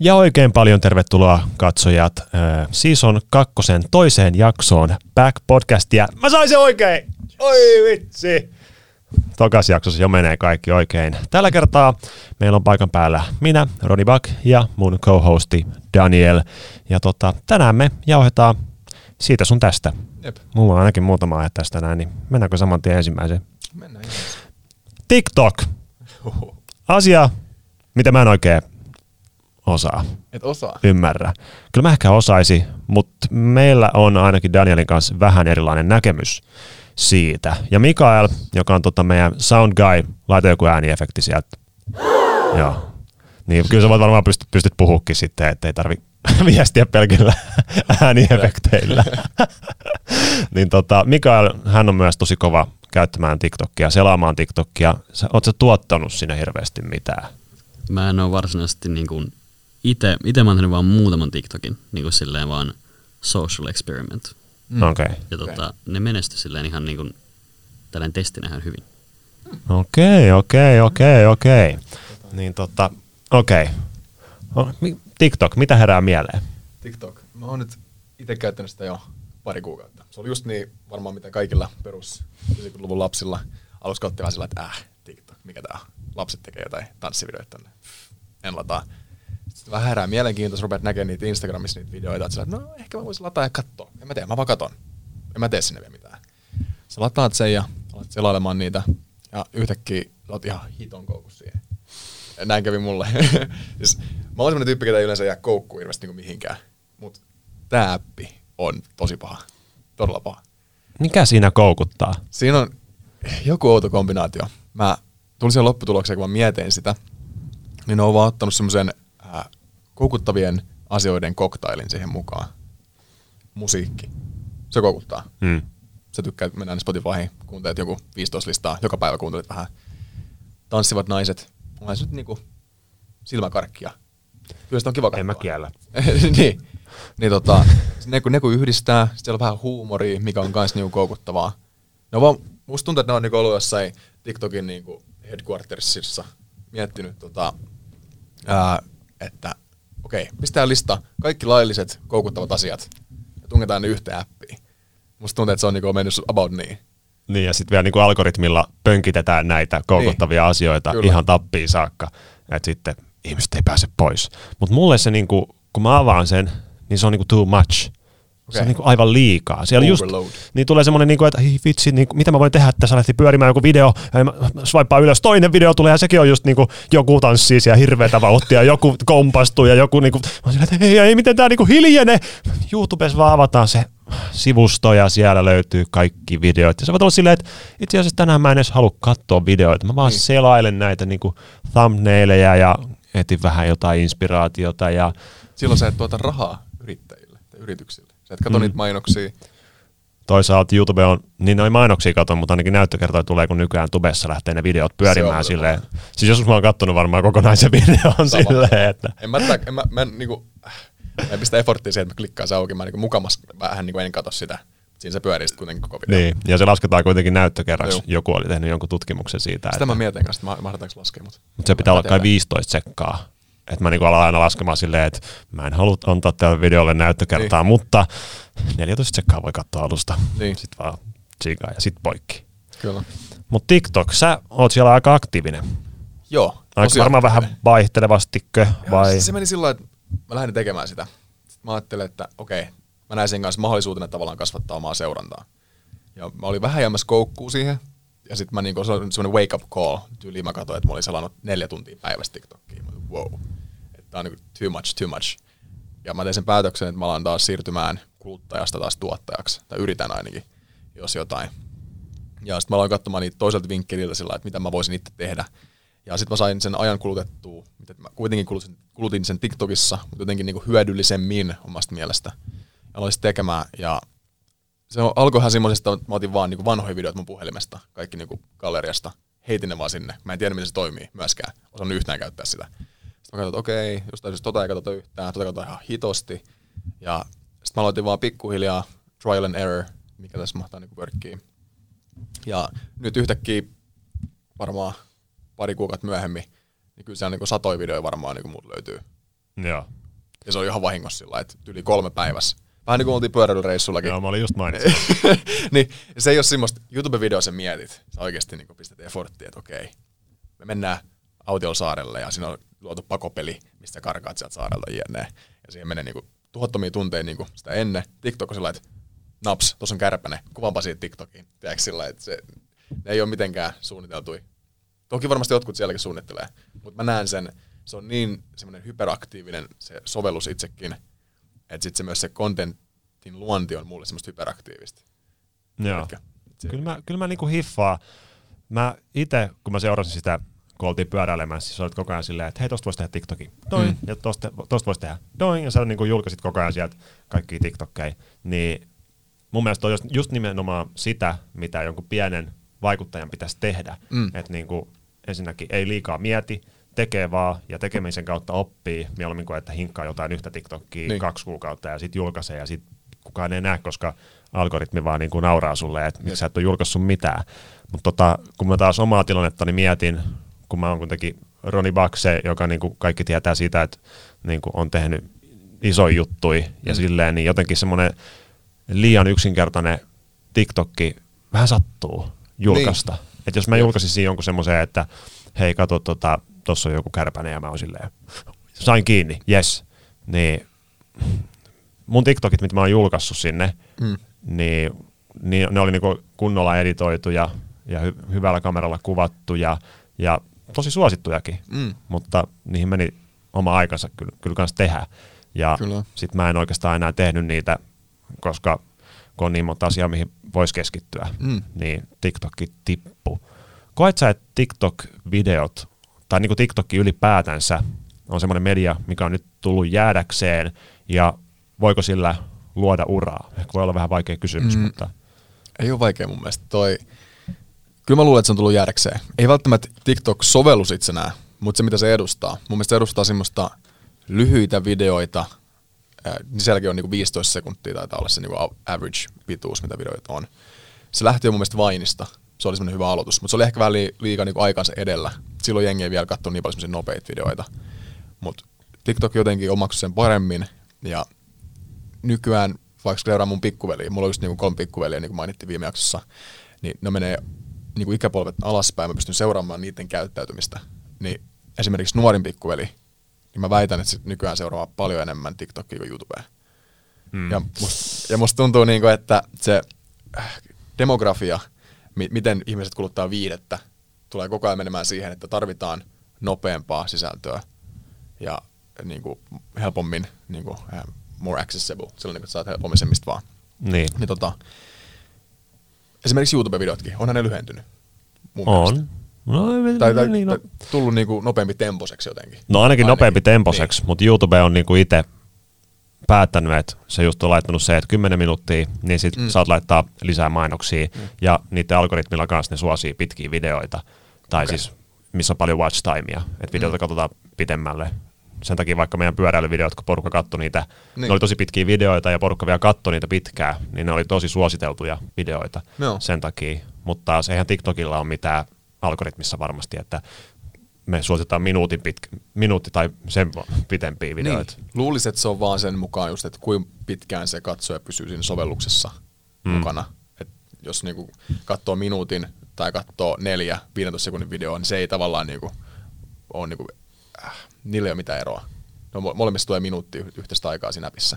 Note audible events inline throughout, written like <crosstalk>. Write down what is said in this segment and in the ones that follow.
Ja oikein paljon tervetuloa katsojat äh, Season kakkosen toiseen jaksoon Back Podcastia. Mä sain se oikein! Oi vitsi! Tokas jaksossa jo menee kaikki oikein. Tällä kertaa meillä on paikan päällä minä, Roni Buck ja mun co-hosti Daniel. Ja tota, tänään me jauhetaan siitä sun tästä. Jep. Mulla on ainakin muutama aihe tästä näin, niin mennäänkö saman tien ensimmäiseen? Mennään. TikTok. Asia, mitä mä en oikein osaa, Et osaa. ymmärrä. Kyllä mä ehkä osaisi, mutta meillä on ainakin Danielin kanssa vähän erilainen näkemys siitä. Ja Mikael, joka on tota meidän sound guy, laita joku ääniefekti sieltä. <gasps> Joo. Niin, kyllä sä voit varmaan pystyt, pystyt puhukin sitten, ettei tarvi <laughs> viestiä pelkillä <laughs> ääniefekteillä. <laughs> niin tota, Mikael, hän on myös tosi kova käyttämään TikTokia, selaamaan TikTokia. Sä, oot sä tuottanut sinne hirveästi mitään? Mä en ole varsinaisesti niin kuin ite, ite mä oon tehnyt vaan muutaman TikTokin, niin kuin silleen vaan social experiment. Mm. Okei. Okay. Ja tota, ne menestyi silleen ihan niin kuin tällainen testinä ihan hyvin. Okei, okei, okei, okei. Niin tota, okei. O- mi- TikTok, mitä herää mieleen? TikTok. Mä oon nyt itse käyttänyt sitä jo pari kuukautta. Se oli just niin varmaan mitä kaikilla perus 90-luvun lapsilla kautta vähän sillä, että äh, TikTok, mikä tää on? Lapset tekee jotain tanssivideoita tänne. En lataa. Sitten vähän herää mielenkiintoista, rupeat näkemään niitä Instagramissa niitä videoita, että että no ehkä mä voisin lataa ja katsoa. En mä tee, mä vaan katon. En mä tee sinne vielä mitään. Sä lataat sen ja alat selailemaan niitä ja yhtäkkiä sä oot ihan hiton koukussa siihen. Ja näin kävi mulle. <laughs> siis, mä oon semmonen tyyppi, ketä ei yleensä jää koukkuun hirveästi niin mihinkään. Mut tää appi on tosi paha. Todella paha. Mikä siinä koukuttaa? Siinä on joku outo kombinaatio. Mä tulin siihen lopputulokseen, kun mä mietin sitä, niin ne on vaan ottanut semmoisen koukuttavien asioiden koktailin siihen mukaan. Musiikki. Se koukuttaa. Hmm. Sä tykkäät mennä Spotifyhin, kuuntelet joku 15 listaa, joka päivä kuuntelet vähän. Tanssivat naiset. Onhan se nyt niinku silmäkarkkia. Kyllä sitä on kiva En mä katsoa. kiellä. <laughs> niin. Niin tota, ne kun, ne kun yhdistää, siellä on vähän huumoria, mikä on kans niinku koukuttavaa. Ne on vaan, musta tuntuu, että ne on niinku ollut jossain TikTokin niinku headquartersissa miettinyt tota, ää, että okei, pistää lista kaikki lailliset koukuttavat asiat ja tungetaan ne yhteen appiin. Musta tuntuu, että se on niinku mennyt about niin. Niin ja sitten vielä niinku algoritmilla pönkitetään näitä koukuttavia niin. asioita Kyllä. ihan tappiin saakka, että sitten ihmiset ei pääse pois. Mutta mulle se, niinku, kun mä avaan sen, niin se on niinku too much. Okay. Se on niinku aivan liikaa. Siellä just, niin tulee semmoinen, niinku, että hei vitsi, niinku, mitä mä voin tehdä, että tässä lähti pyörimään joku video, ja mä swipaan ylös, toinen video tulee, ja sekin on just niinku, joku tanssii siellä hirveätä vauhtia, <laughs> joku kompastuu, ja joku niinku, mä oon silleen, että hei, ei, miten tää niinku hiljene. YouTubessa vaan avataan se sivusto, ja siellä löytyy kaikki videot. Ja sä voit olla silleen, että itse asiassa tänään mä en edes halua katsoa videoita, mä vaan Niin. selailen näitä niinku thumbnaileja, ja etin vähän jotain inspiraatiota, ja Silloin sä et tuota rahaa yrittäjille tai yrityksille. Sä et katso Mm. niitä mainoksia. toisaalta YouTube on, niin noin mainoksia katon, mutta ainakin näyttökertoja tulee, kun nykyään tubessa lähtee ne videot pyörimään silleen. Siis joskus mä oon kattonut varmaan kokonaisen <laughs> videon Sama. silleen, että En mä, en mä, mä, en, niinku, mä en pistä efforttia siihen, että mä klikkaan se auki. Mä niinku mukamas vähän niinku en katso sitä. Siinä se pyörii sitten kuitenkin koko video. niin. Ja se lasketaan kuitenkin näyttökerraksi. Joo. Joku oli tehnyt jonkun tutkimuksen siitä, Sitä että, mä mietin kanssa, että ma- mahdetaanko laskea, mutta mutta se pitää olla kai tiedän. 15 sekkaa. Että mä niinku alan aina laskemaan silleen, että mä en halua antaa tälle videolle näyttökertaa, niin. mutta 14 sekkaa voi katsoa alusta. Niin. Sitten vaan tsiikaa ja sitten poikki. Kyllä. Mutta TikTok, sä oot siellä aika aktiivinen. Joo. Aika varmaan vähän vaihtelevastikö Joo, vai? siis Se meni sillä että mä lähdin tekemään sitä. Sitten mä ajattelin, että okei, mä näin sen kanssa mahdollisuutena tavallaan kasvattaa omaa seurantaa. Ja mä olin vähän jäämässä koukkuu siihen. Ja sitten mä niinku, se oli semmoinen wake up call. Tyyliin mä katsoin, että mä olin selannut neljä tuntia päivässä TikTokia. Mä olin, wow. Tää on niinku too much, too much. Ja mä tein sen päätöksen, että mä alan taas siirtymään kuluttajasta taas tuottajaksi. Tai yritän ainakin, jos jotain. Ja sitten mä aloin katsomaan niitä toiselta vinkkeliltä sillä että mitä mä voisin itse tehdä. Ja sitten mä sain sen ajan kulutettua, mitä mä kuitenkin kulutin, kulutin sen TikTokissa, mutta jotenkin niinku hyödyllisemmin omasta mielestä. Ja aloin tekemään, ja se alkoihan semmoisesta, että mä otin vaan niinku vanhoja videoita mun puhelimesta, kaikki niinku galleriasta, heitin ne vaan sinne. Mä en tiedä, miten se toimii myöskään, osannut yhtään käyttää sitä. Sitten mä katsoin, että okei, jostain syystä tota ei katsota yhtään, tota katsotaan ihan hitosti. Ja sitten mä aloitin vaan pikkuhiljaa trial and error, mikä tässä mahtaa niinku workkiin. Ja nyt yhtäkkiä varmaan pari kuukautta myöhemmin, niin kyllä siellä niinku satoja videoja varmaan niinku muut löytyy. Joo. Ja se oli ihan vahingossa sillä, että yli kolme päivässä. Vähän niin kuin oltiin pyöräilyreissullakin. Joo, mä olin just mainitsin. <laughs> niin se ei ole semmoista, YouTube-video sen mietit. Sä oikeasti niin pistät efforttia, että okei, me mennään autiolla saarelle ja siinä on luotu pakopeli, mistä karkaat sieltä saarelta jne. Ja siihen menee niin tuhottomia tunteja niin sitä ennen. TikTok on sillä että naps, tuossa on kärpäne, kuvanpa siitä TikTokiin. Tiedätkö sillä että se, ne ei ole mitenkään suunniteltui. Toki varmasti jotkut sielläkin suunnittelee, mutta mä näen sen, se on niin semmoinen hyperaktiivinen se sovellus itsekin, että sitten se myös se contentin luonti on mulle semmoista hyperaktiivista. Joo. Se... Kyllä mä, kyllä mä niinku hiffaa. Mä itse, kun mä seurasin sitä, kun oltiin pyöräilemässä, siis olit koko ajan silleen, että hei, tosta voisi tehdä TikTokin. Doin, mm. ja tosta, tosta voisi tehdä. Doin, ja sä niinku julkaisit koko ajan sieltä kaikki TikTokkeja. Niin mun mielestä on just, just nimenomaan sitä, mitä jonkun pienen vaikuttajan pitäisi tehdä. Mm. Että niinku, ensinnäkin ei liikaa mieti, tekee vaan ja tekemisen kautta oppii mieluummin kuin että hinkkaa jotain yhtä TikTokia niin. kaksi kuukautta ja sitten julkaisee ja sitten kukaan ei näe, koska algoritmi vaan niin kuin nauraa sulle, että miksi sä et ole julkaissut mitään. Mutta tota, kun mä taas omaa tilannettani mietin, kun mä oon kuitenkin Roni Bakse, joka niin kuin kaikki tietää siitä, että niin kuin on tehnyt isoja juttui ja mm. silleen, niin jotenkin semmoinen liian yksinkertainen TikTokki vähän sattuu julkaista. Niin. Että jos mä julkaisisin jonkun semmoisen, että hei kato, tota, tuossa on joku kärpäne ja mä oon silleen, <laughs> sain kiinni, yes. Niin mun TikTokit, mitä mä oon julkaissut sinne, mm. niin, niin ne oli niinku kunnolla editoitu ja, ja hy- hyvällä kameralla kuvattu ja, ja tosi suosittujakin, mm. mutta niihin meni oma aikansa kyllä, kyllä kanssa tehdä. Ja sitten mä en oikeastaan enää tehnyt niitä, koska kun on niin monta asiaa, mihin voisi keskittyä, mm. niin TikTokki tippu. Koet sä, että TikTok-videot tai niin kuin TikTok ylipäätänsä on semmoinen media, mikä on nyt tullut jäädäkseen, ja voiko sillä luoda uraa? Ehkä voi olla vähän vaikea kysymys, mm. mutta... Ei ole vaikea mun mielestä. Toi... Kyllä mä luulen, että se on tullut jäädäkseen. Ei välttämättä TikTok-sovellus itsenään, mutta se mitä se edustaa. Mun mielestä se edustaa semmoista lyhyitä videoita, niin sielläkin on niinku 15 sekuntia taitaa olla se niinku average pituus, mitä videoita on. Se lähti jo mun mielestä Vainista, se oli semmoinen hyvä aloitus. Mutta se oli ehkä vähän liikaa niin aikansa edellä. Silloin jengi ei vielä katsonut niin paljon semmoisia nopeita videoita. Mutta TikTok jotenkin omaksui sen paremmin. Ja nykyään, vaikka seuraan mun pikkuveli, mulla on just niin kolme pikkuveliä, niin kuin mainittiin viime jaksossa, niin ne menee niin kuin ikäpolvet alaspäin, mä pystyn seuraamaan niiden käyttäytymistä. Niin esimerkiksi nuorin pikkuveli, niin mä väitän, että nykyään seuraa paljon enemmän TikTokia kuin YouTubea. Mm. Ja, musta, ja musta tuntuu, niin kuin, että se äh, demografia – mi- miten ihmiset kuluttaa viidettä, tulee koko ajan menemään siihen, että tarvitaan nopeampaa sisältöä ja niin kuin helpommin niin kuin, uh, more accessible, sellainen, että saat helpommin sen mistä vaan. Niin. niin tota, esimerkiksi YouTube-videotkin, onhan ne lyhentynyt. Mun on. Mielestä. No, tai, tai, niin, no. tullut niinku nopeampi temposeksi jotenkin. No ainakin, ainakin. nopeampi temposeksi, niin. mutta YouTube on niinku itse päättänyt, että se just on laittanut se, että 10 minuuttia, niin sit mm. saat laittaa lisää mainoksia, mm. ja niiden algoritmilla kanssa ne suosii pitkiä videoita, tai okay. siis missä on paljon watch timea, että videota mm. katsotaan pitemmälle. Sen takia vaikka meidän pyöräilyvideot, kun porukka katsoi niitä, niin. ne oli tosi pitkiä videoita ja porukka vielä katsoi niitä pitkään, niin ne oli tosi suositeltuja videoita no. sen takia. Mutta eihän TikTokilla ole mitään algoritmissa varmasti, että me suositaan minuutin pitkä, minuutti tai sen pitempiä videoita. Niin. Luulisin, että se on vaan sen mukaan just, että kuinka pitkään se katsoja pysyy siinä sovelluksessa mm. mukana. Et jos niinku katsoo minuutin tai katsoo neljä 15 sekunnin videoa, niin se ei tavallaan niinku ole niinku, niille ei ole mitään eroa. No, molemmissa tulee minuutti yhteistä aikaa siinä appissa.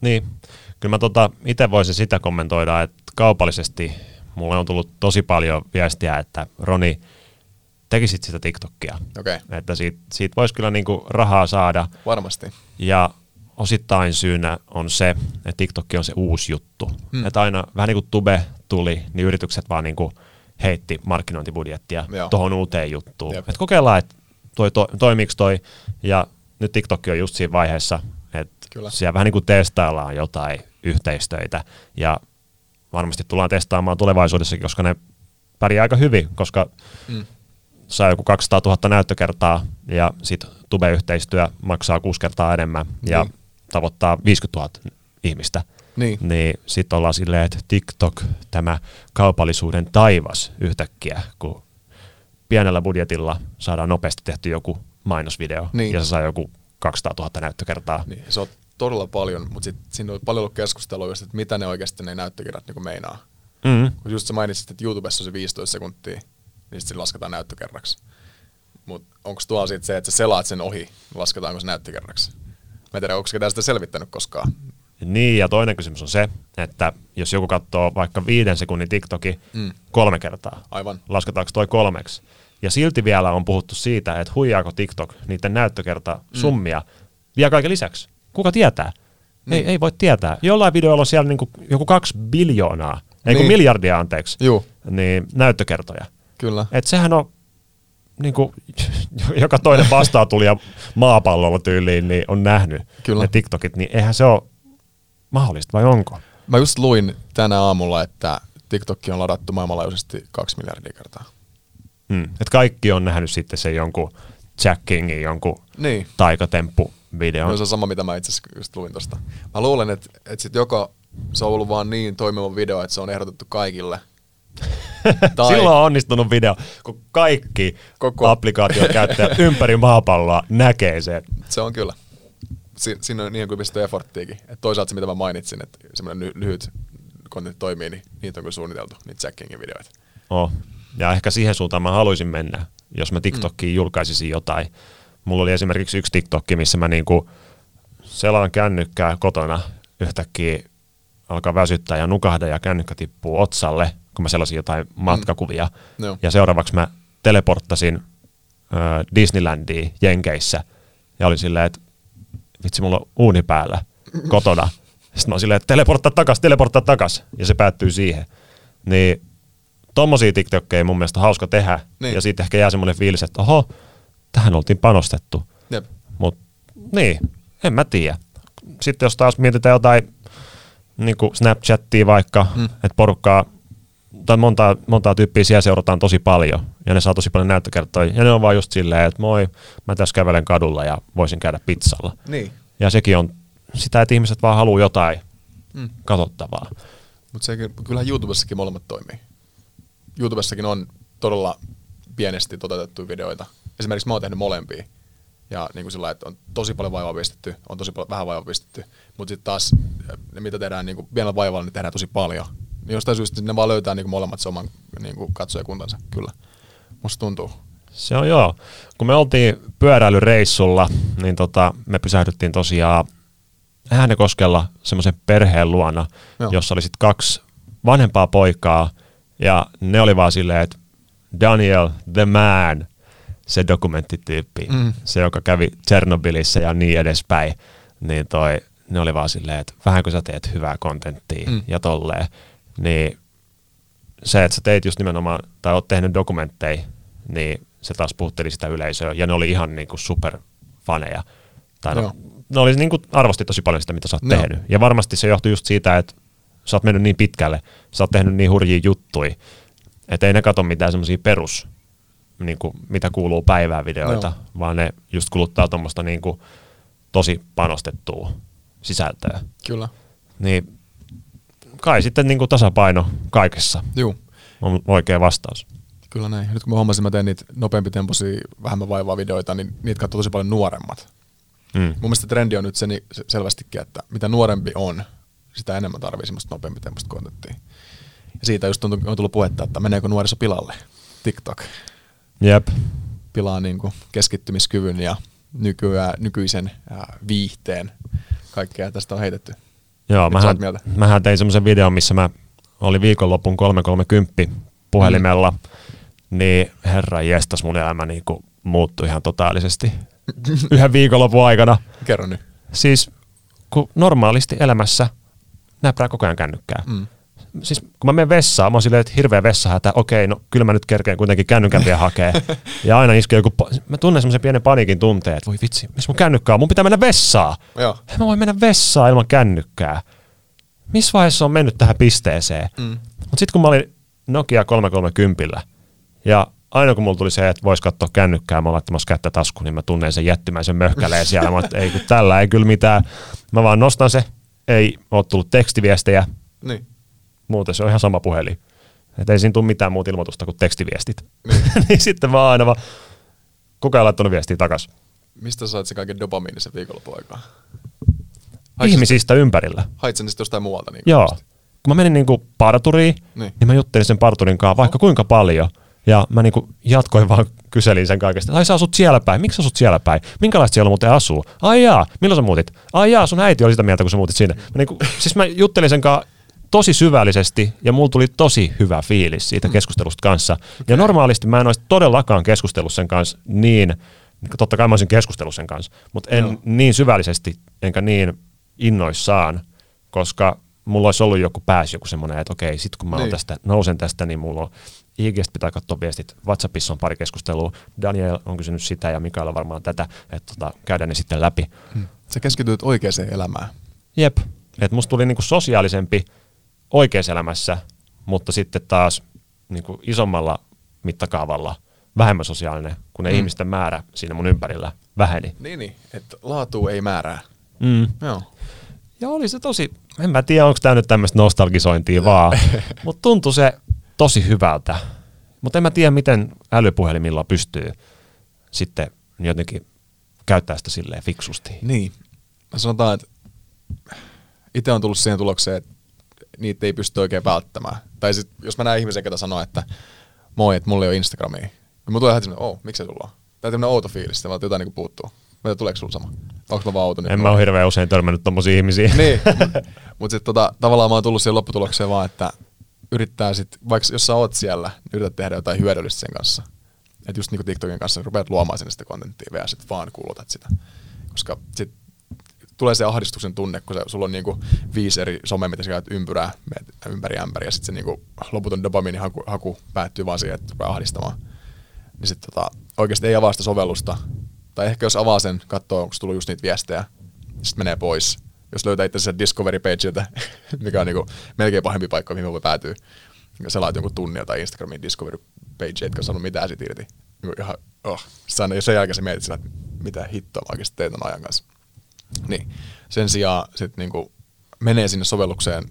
Niin, kyllä mä tota, itse voisin sitä kommentoida, että kaupallisesti mulle on tullut tosi paljon viestiä, että Roni, tekisit sitä TikTokia. Okay. Että siitä, siitä voisi kyllä niinku rahaa saada. Varmasti. Ja osittain syynä on se, että TikTok on se uusi juttu. Hmm. Että aina vähän niin kuin Tube tuli, niin yritykset vaan niinku heitti markkinointibudjettia tuohon uuteen juttuun. Että kokeillaan, että toi, toi, toimiiko toi. Ja nyt TikTok on just siinä vaiheessa, että Kyllä. siellä vähän niin kuin testaillaan jotain yhteistöitä. Ja varmasti tullaan testaamaan tulevaisuudessakin, koska ne pärjää aika hyvin, koska mm saa joku 200 000 näyttökertaa ja sitten Tube-yhteistyö maksaa kuusi kertaa enemmän ja niin. tavoittaa 50 000 ihmistä. Niin. Niin sitten ollaan silleen, että TikTok, tämä kaupallisuuden taivas yhtäkkiä, kun pienellä budjetilla saadaan nopeasti tehty joku mainosvideo niin. ja se saa joku 200 000 näyttökertaa. Niin, se on todella paljon, mutta sit, siinä on paljon ollut keskustelua just, että mitä ne oikeasti ne näyttökerrat niin meinaa. Mm. Kun just sä mainitsit, että YouTubessa on se 15 sekuntia, niin sitten lasketaan näyttökerraksi. Mutta onko tuolla sitten se, että sä selaat sen ohi, lasketaanko se näyttökerraksi? Mä en tiedä, onko ketään sitä selvittänyt koskaan. Niin, ja toinen kysymys on se, että jos joku katsoo vaikka viiden sekunnin TikToki mm. kolme kertaa, Aivan. lasketaanko toi kolmeksi? Ja silti vielä on puhuttu siitä, että huijaako TikTok niiden näyttökerta summia mm. vielä kaiken lisäksi. Kuka tietää? Niin. Ei, ei voi tietää. Jollain videolla on siellä niinku joku kaksi biljoonaa, ei kun Niin. miljardia anteeksi, Juu, niin näyttökertoja. kyllä. Et sehän on niin kuin, <laughs> joka toinen vastaa tuli ja maapallolla tyyliin niin on nähnyt Kyllä. ne TikTokit, niin eihän se ole mahdollista vai onko? Mä just luin tänä aamulla, että TikTok on ladattu maailmanlaajuisesti kaksi miljardia kertaa. Hmm. Et kaikki on nähnyt sitten sen jonkun Jack Kingin, jonkun Niin. taikatemppu-videon. No, se on sama, mitä mä itse asiassa just luin tosta. Mä luulen, että, että sit joko se on ollut vaan niin toimiva video, että se on ehdotettu kaikille. <laughs> tai, Silloin on onnistunut video, kun kaikki Koko- applikaation käyttäjät <laughs> ympäri maapalloa näkee sen. Se on kyllä. Si- siinä on niin kuin pistetty efforttiikin. Et toisaalta se, mitä mä mainitsin, että semmoinen ly- lyhyt kontentti toimii, niin niitä on kyllä suunniteltu, niitä Jack Kingin videoita. Oh. Ja ehkä siihen suuntaan mä haluaisin mennä, jos mä TikTokkiin mm. julkaisisin jotain. Mulla oli esimerkiksi yksi TikTokki, missä mä niinku selaan kännykkää kotona yhtäkkiä alkaa väsyttää ja nukahda ja kännykkä tippuu otsalle, kun mä selasin jotain matkakuvia. Joo. Ja seuraavaksi mä teleporttasin ö, Disneylandiin Jenkeissä ja oli silleen, että vitsi, mulla on uuni päällä kotona. Sitten mä oon silleen, että teleporttaa takas, teleporttaa takas. Ja se päättyy siihen. Niin tommosia TikTokkeja mun mielestä on hauska tehdä. Niin. Ja sitten ehkä jää semmoinen fiilis, että oho, tähän oltiin panostettu. Jep. Mut niin, en mä tiedä. Sitten jos taas mietitään jotain niin kuin Snapchattia vaikka, mm. että porukkaa tai montaa, montaa tyyppiä siellä seurataan tosi paljon ja ne saa tosi paljon näyttökertoja ja ne on vaan just silleen, että moi, mä tässä kävelen kadulla ja voisin käydä pizzalla. Niin. Ja sekin on sitä, että ihmiset vaan haluaa jotain Mm. katsottavaa. Mutta kyllähän YouTubessakin molemmat toimii. YouTubessakin on todella pienesti toteutettuja videoita. Esimerkiksi mä oon tehnyt molempia. Ja niin kuin sillä että on tosi paljon vaivaa pistetty, on tosi paljon, vähän vaivaa pistetty. Mutta sitten taas ne, mitä tehdään niin kuin pienellä vaivalla, niin tehdään tosi paljon. Niin jostain syystä ne vaan löytää niin kuin molemmat se oman niin kuin katsojakuntansa, kyllä. Musta tuntuu. Se on joo. Kun me oltiin pyöräilyreissulla, niin tota, me pysähdyttiin tosiaan Äänekoskella semmoisen perheen luona, joo. jossa oli sitten kaksi vanhempaa poikaa, ja ne oli vaan silleen, että Daniel the man, se dokumenttityyppi, Mm. se joka kävi Tsernobylissä ja niin edespäin, niin toi, ne oli vaan silleen, että vähän kun sä teet hyvää kontenttia Mm. ja tolleen, niin se, että sä teit just nimenomaan, tai oot tehnyt dokumentteja, niin se taas puhutteli sitä yleisöä, ja ne oli ihan niinku superfaneja. Tai no, ne oli niinku, arvosti tosi paljon sitä, mitä sä oot Joo. tehnyt. Ja varmasti se johtui just siitä, että sä oot mennyt niin pitkälle, sä oot tehnyt niin hurjia juttuja, että ei ne kato mitään semmoisia perus, niinku, mitä kuuluu päivää videoita, Joo. vaan ne just kuluttaa tuommoista niinku, tosi panostettua sisältöä. Kyllä. Niin kai sitten niinku tasapaino kaikessa Juu. on oikea vastaus. Kyllä näin. Nyt kun mä huomasin, mä teen niitä nopeampitempoisia, vähemmän vaivaa videoita, niin niitä katsoo tosi paljon nuoremmat. Mm. Mun mielestä trendi on nyt se, niin se selvästikin, että mitä nuorempi on, sitä enemmän tarvii semmoista nopeampitempoista kontenttia. Ja siitä just on, on tullut puhetta, että meneekö nuoriso pilalle. TikTok Jep. pilaa niin kuin keskittymiskyvyn ja nykyään, nykyisen viihteen. Kaikkea tästä on heitetty. Joo, mähän, mähän tein semmoisen videon, missä mä oli viikonlopun 330 puhelimella, mm. niin herra jestas mun elämä niin kuin muuttui ihan totaalisesti <laughs> yhden viikonlopun aikana. Kerro nyt. Siis kun normaalisti elämässä näppää koko ajan kännykkää. Mm. Siis kun mä menen vessaan, mä oon silleen, että hirveä vessahätä, okei, no kyllä mä nyt kerkeen kuitenkin kännykän vielä hakee. <laughs> ja aina iskee joku, pa- mä tunnen semmoisen pienen paniikin tunteen, että voi vitsi, missä mun kännykkä on, mun pitää mennä vessaan. Joo. Mä voi mennä vessaan ilman kännykkää. Missä vaiheessa on mennyt tähän pisteeseen? Mm. Mutta sitten kun mä olin Nokia 330 ja aina kun mulla tuli se, että vois katsoa kännykkää, mä oon laittamassa kättä taskuun, niin mä tunnen sen jättimäisen möhkäleen siellä. Mä että ei kun tällä ei kyllä mitään. Mä vaan nostan se, ei ole tullut tekstiviestejä, Niin. muuten se on ihan sama puhelin. Et ei siinä tule mitään muuta ilmoitusta kuin tekstiviestit. Niin. <laughs> niin sitten oon aina vaan, kuka ei laittanut viestiä takas? Mistä sä sait sen kaiken dopamiinisen viikonloppuaikaa? Ihmisistä ympärillä. Hait sen sitten jostain muualta? Niin Joo. Kun mä menin niinku parturiin, Niin. niin. niin mä juttelin sen parturin kanssa vaikka kuinka paljon. Ja mä niinku jatkoin vaan kyselin sen kaikesta. Ai sä asut siellä päin. Miksi sä asut siellä päin? Minkälaista siellä muuten asuu? Ai jaa, milloin sä muutit? Ai jaa, sun äiti oli sitä mieltä, kun sä muutit sinne. Mä niinku, siis mä juttelin sen kanssa tosi syvällisesti ja mulla tuli tosi hyvä fiilis siitä keskustelusta kanssa. Ja normaalisti mä en olisi todellakaan keskustellut sen kanssa niin, totta kai mä olisin keskustellut sen kanssa, mutta en Joo. niin syvällisesti enkä niin innoissaan, koska mulla olisi ollut joku pääsi joku semmoinen, että okei, sit kun mä Niin. niin. tästä, nousen tästä, niin mulla on IGstä pitää katsoa viestit, WhatsAppissa on pari keskustelua, Daniel on kysynyt sitä ja Mikael on varmaan tätä, että tota, käydään ne sitten läpi. Sä keskityt oikeaan elämään. Jep, että musta tuli niinku sosiaalisempi oikeassa elämässä, mutta sitten taas niinku isommalla mittakaavalla vähemmän sosiaalinen, kun ne Mm. mm. ihmisten määrä siinä mun ympärillä väheni. Niin, niin. Että laatu ei määrää. Mm. Joo. Ja oli se tosi, en mä tiedä onko tämä nyt tämmöistä nostalgisointia vaan, <laughs> mutta tuntui se tosi hyvältä. Mutta en mä tiedä, miten älypuhelimilla pystyy sitten jotenkin käyttää sitä silleen fiksusti. Niin. Mä sanotaan, että itse on tullut siihen tulokseen, että niitä ei pysty oikein välttämään. Tai sit, jos mä näen ihmisen, ketä sanoo, että moi, että mulla ei ole Instagramia. Niin mulla tulee heti semmoinen, oh, miksi sulla on? Tai tämmöinen outo fiilis, että jotain niinku puuttuu. Mä tuleeko sulla sama? Onko mä vaan outo nyt? En mä ole hirveän usein törmännyt tommosia ihmisiä. niin, <laughs> mutta sitten tota, tavallaan mä oon tullut siihen lopputulokseen vaan, että yrittää sit, vaikka jos sä oot siellä, niin yrität tehdä jotain hyödyllistä sen kanssa. Että just niinku TikTokin kanssa rupeat luomaan sinne sitä kontenttia vielä sit vaan kulutat sitä. Koska sit tulee se ahdistuksen tunne, kun se, sulla on niinku viisi eri somea, mitä sä käyt ympyrää, ympäri ämpäri, ja sitten se niinku loputon dopamiinihaku haku päättyy vaan siihen, että rupeaa ahdistamaan. Niin sitten tota, oikeasti ei avaa sitä sovellusta. Tai ehkä jos avaa sen, katsoo, onko tullut just niitä viestejä, sitten menee pois. Jos löytää itse asiassa Discovery pageilta, <laughs> mikä on niinku melkein pahempi paikka, mihin voi päätyä. Ja selaat jonkun tunnin tai Instagramin Discovery page, etkä saanut mitään siitä irti. Niinku ihan, oh. Sitten jos sen jälkeen sä mietit sillä, että mitä hittoa mä oikeasti teet ajan kanssa. Niin. Sen sijaan sitten niinku menee sinne sovellukseen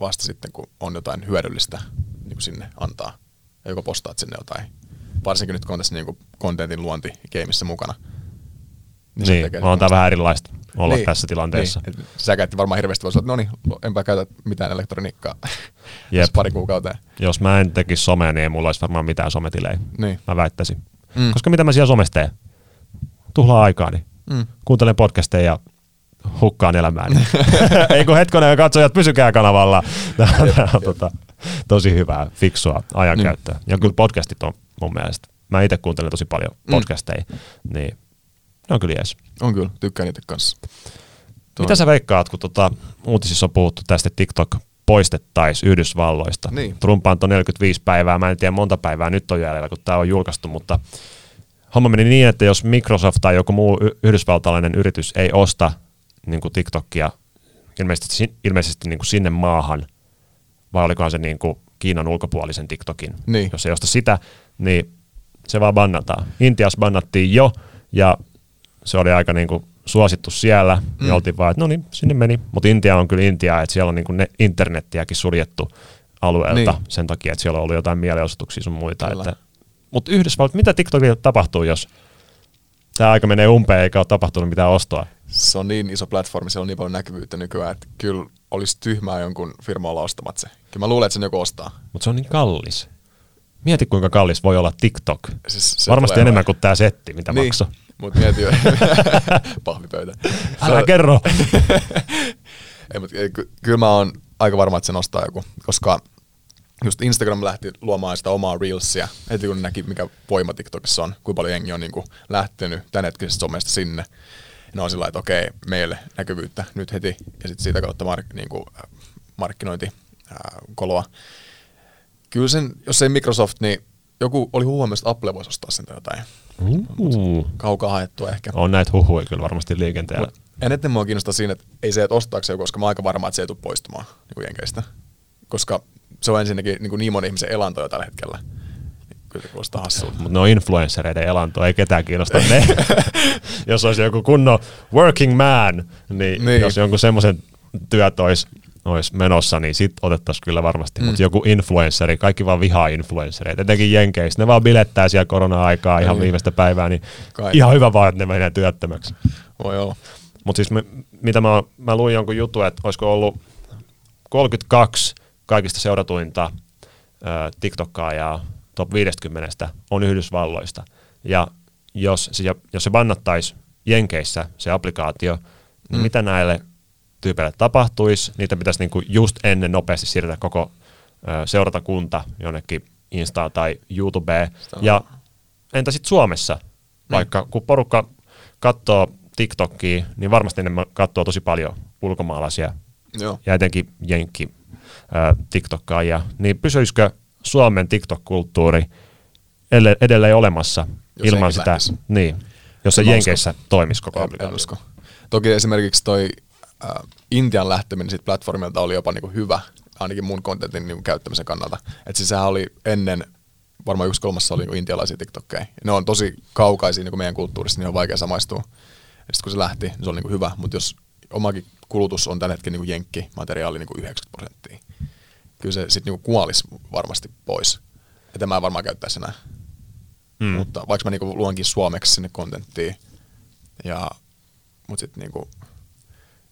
vasta sitten, kun on jotain hyödyllistä niinku sinne antaa. Ja joko postaat sinne jotain. Varsinkin nyt, kun on tässä niinku kontentin luonti gameissa mukana. Niin, tekee on sit tämä vähän erilaista olla Niin, tässä tilanteessa. Niin. Sä käytti varmaan hirveästi, voisi että no niin, enpä käytä mitään elektroniikkaa <laughs> Jep. Pari kuukauteen. Jos mä en tekisi somea, niin ei mulla olisi varmaan mitään sometilejä. Niin. Mä väittäisin. Mm. Mm. Koska mitä mä siellä somessa teen? Tuhlaa aikaani. Mm. Kuuntelen podcasteja ja hukkaan elämääni. <laughs> ei kun hetkonen, katsojat, pysykää kanavalla. Tämä on jep. tota, tosi hyvää, fiksua ajankäyttöä. Niin. Ja kyllä podcastit on mun mielestä. Mä itse kuuntelen tosi paljon Mm. podcasteja, niin ne on kyllä jees. On kyllä, tykkään niitä kanssa. Tuo- Mitä sä veikkaat, kun tota, uutisissa on puhuttu tästä, TikTok poistettaisiin Yhdysvalloista? Niin. Trump antoi 45 päivää, mä en tiedä monta päivää nyt on jäljellä, kun tämä on julkaistu, mutta homma meni niin, että jos Microsoft tai joku muu yhdysvaltalainen yritys ei osta niin kuin TikTokia ilmeisesti, ilmeisesti niin kuin sinne maahan, vai olikohan se niin kuin Kiinan ulkopuolisen TikTokin, Niin. jos ei osta sitä, niin se vaan bannataan. Intiassa bannattiin jo, ja se oli aika niin kuin suosittu siellä, mm. ja oltiin vaan, että no niin, sinne meni. Mutta Intia on kyllä Intia, että siellä on niin kuin ne internettiäkin suljettu alueelta Niin. sen takia, että siellä on ollut jotain mielenosoituksia sun muita. Kyllä. Että, mutta Yhdysvallat, mitä TikTokilla tapahtuu, jos tämä aika menee umpeen eikä ole tapahtunut mitään ostoa? Se on niin iso platformi, siellä on niin paljon näkyvyyttä nykyään, että kyllä olisi tyhmää jonkun firma olla ostamat se. Kyllä mä luulen, että sen joku ostaa. Mutta se on niin kallis. Mieti, kuinka kallis voi olla TikTok. Siis se Varmasti enemmän olemaan- kuin tämä setti, mitä niin. maksoi. Mutta mieti jo. <laughs> Pahvipöytä. Älä kerro. <laughs> Ei, mutta ky- kyllä mä oon aika varma, että se nostaa joku, koska just Instagram lähti luomaan sitä omaa Reelsia, heti kun näki, mikä voima TikTokissa on, kuinka paljon jengi on niin kuin lähtenyt tämänhetkisestä somesta sinne. Ne on sillä että okei, meille näkyvyyttä nyt heti, ja sitten siitä kautta mark, niin kuin, äh, markkinointi äh, koloa. Kyllä sen, jos ei Microsoft, niin joku oli huomioon, että Apple voisi ostaa sen tai jotain. Uh, Kaukaa haettua ehkä. on näitä huhuja kyllä varmasti liikenteellä. Mut eniten mua kiinnostaa siinä, että ei se, että ostaako se, koska mä oon aika varma, että se ei tule poistumaan niin jenkeistä. Koska se on ensinnäkin niin, kuin niin moni ihmisen elanto jo tällä hetkellä. Kyllä se kuulostaa hassulta. Mutta ne on influenssereiden elanto, ei ketään kiinnosta ne. <laughs> jos olisi joku kunnon working man, niin, Niin. niin. jos jonkun semmoisen työt olisi, olisi menossa, niin sit otettaisiin kyllä varmasti. Mm. Mutta joku influenssari, kaikki vaan vihaa influenssereita, etenkin Jenkeissä. Ne vaan bilettää siellä korona-aikaa ihan niin. viimeistä päivää, niin Kaikki. ihan hyvä vaan, että ne menee työttömäksi. Voi olla. Mutta siis me, mitä mä, mä luin jonkun jutun, että olisiko ollut 32 kaikista seuratuinta äh, TikTokkaajaa top 50 on Yhdysvalloista. Ja jos, jos se bannattaisi Jenkeissä se applikaatio, niin mm. mitä näille tyypeille tapahtuisi? Niitä pitäisi niinku just ennen nopeasti siirtää koko ö, seuratakunta jonnekin Instaan tai YouTubeen. Ja entä sitten Suomessa? Mm. Vaikka kun porukka katsoo TikTokia, niin varmasti ne katsoo tosi paljon ulkomaalaisia Joo. ja etenkin jenkki TikTokkaajia. Niin pysyisikö Suomen TikTok-kulttuuri edelleen olemassa jos ilman sitä, lähtisi. niin, jos se Jenkeissä toimisi koko ajan. Toki esimerkiksi toi äh, Intian lähteminen siitä platformilta oli jopa niinku hyvä, ainakin mun kontentin niinku käyttämisen kannalta. Et siis sehän oli ennen, varmaan yksi kolmassa oli niinku intialaisia TikTokkeja. Ne on tosi kaukaisia niinku meidän kulttuurista, niin on vaikea samaistua. Sitten kun se lähti, niin se oli niinku hyvä, mutta jos omakin kulutus on tällä hetkellä niinku jenkki materiaali niinku 90 prosenttia, kyllä se sitten niinku kuolisi varmasti pois. Että mä en varmaan käyttäisi enää. Mm. Mutta vaikka mä niinku luonkin suomeksi sinne kontenttia, ja, mutta sitten niinku,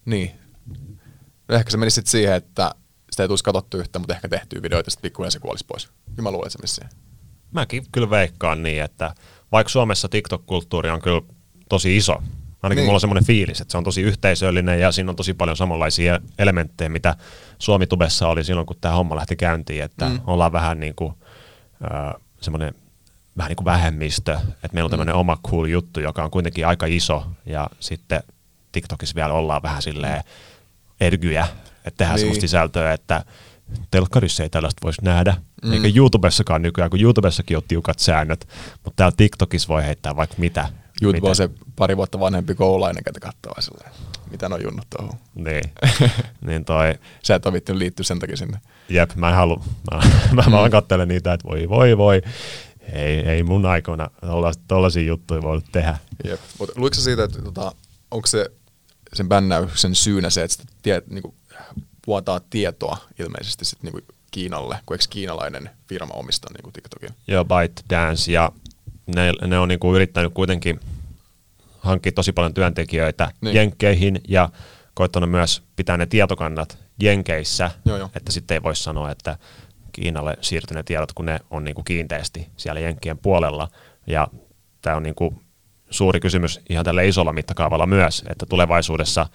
niin. No ehkä se menisi sitten siihen, että sitä ei tulisi katsottu yhtä, mutta ehkä tehtyä videoita, sitten pikkuinen se kuolisi pois. Kyllä mä luulen, että se menisi siihen. Mäkin kyllä veikkaan niin, että vaikka Suomessa TikTok-kulttuuri on kyllä tosi iso, ainakin niin. mulla on semmoinen fiilis, että se on tosi yhteisöllinen ja siinä on tosi paljon samanlaisia elementtejä, mitä Suomi-tubessa oli silloin, kun tämä homma lähti käyntiin, että mm. ollaan vähän niin kuin äh, semmoinen vähän niin kuin vähemmistö, että meillä on tämmöinen mm. oma cool juttu, joka on kuitenkin aika iso ja sitten TikTokissa vielä ollaan vähän silleen ergyjä, että tehdään niin. semmoista sisältöä, että telkkarissa ei tällaista voisi nähdä, mm. eikä YouTubessakaan nykyään, kun YouTubessakin on tiukat säännöt, mutta täällä TikTokissa voi heittää vaikka mitä. YouTube on se pari vuotta vanhempi koulainen, ketä katsoo silleen, mitä on junnut tuohon. Niin. <laughs> niin toi... Sä et ole liittyä sen takia sinne. Jep, mä en halua, mä, <laughs> mä, mä vaan katselen niitä, että voi voi voi, ei, ei mun aikoina tollaisia juttuja voi tehdä. Jep, mutta luitko siitä, että tota, onko se sen bännäyksen syynä se, että sitä tie, niinku, vuotaa tietoa ilmeisesti sit, niinku Kiinalle, kun eikö kiinalainen firma omista niinku TikTokin? Joo, ByteDance, ja ne, ne on niinku yrittänyt kuitenkin hankkia tosi paljon työntekijöitä niin. jenkkeihin, ja koittanut myös pitää ne tietokannat jenkeissä, joo, joo. että sitten ei voi sanoa, että Kiinalle siirtyneet tiedot, kun ne on niinku kiinteästi siellä jenkkien puolella, ja tämä on niinku suuri kysymys ihan tällä isolla mittakaavalla myös, että tulevaisuudessa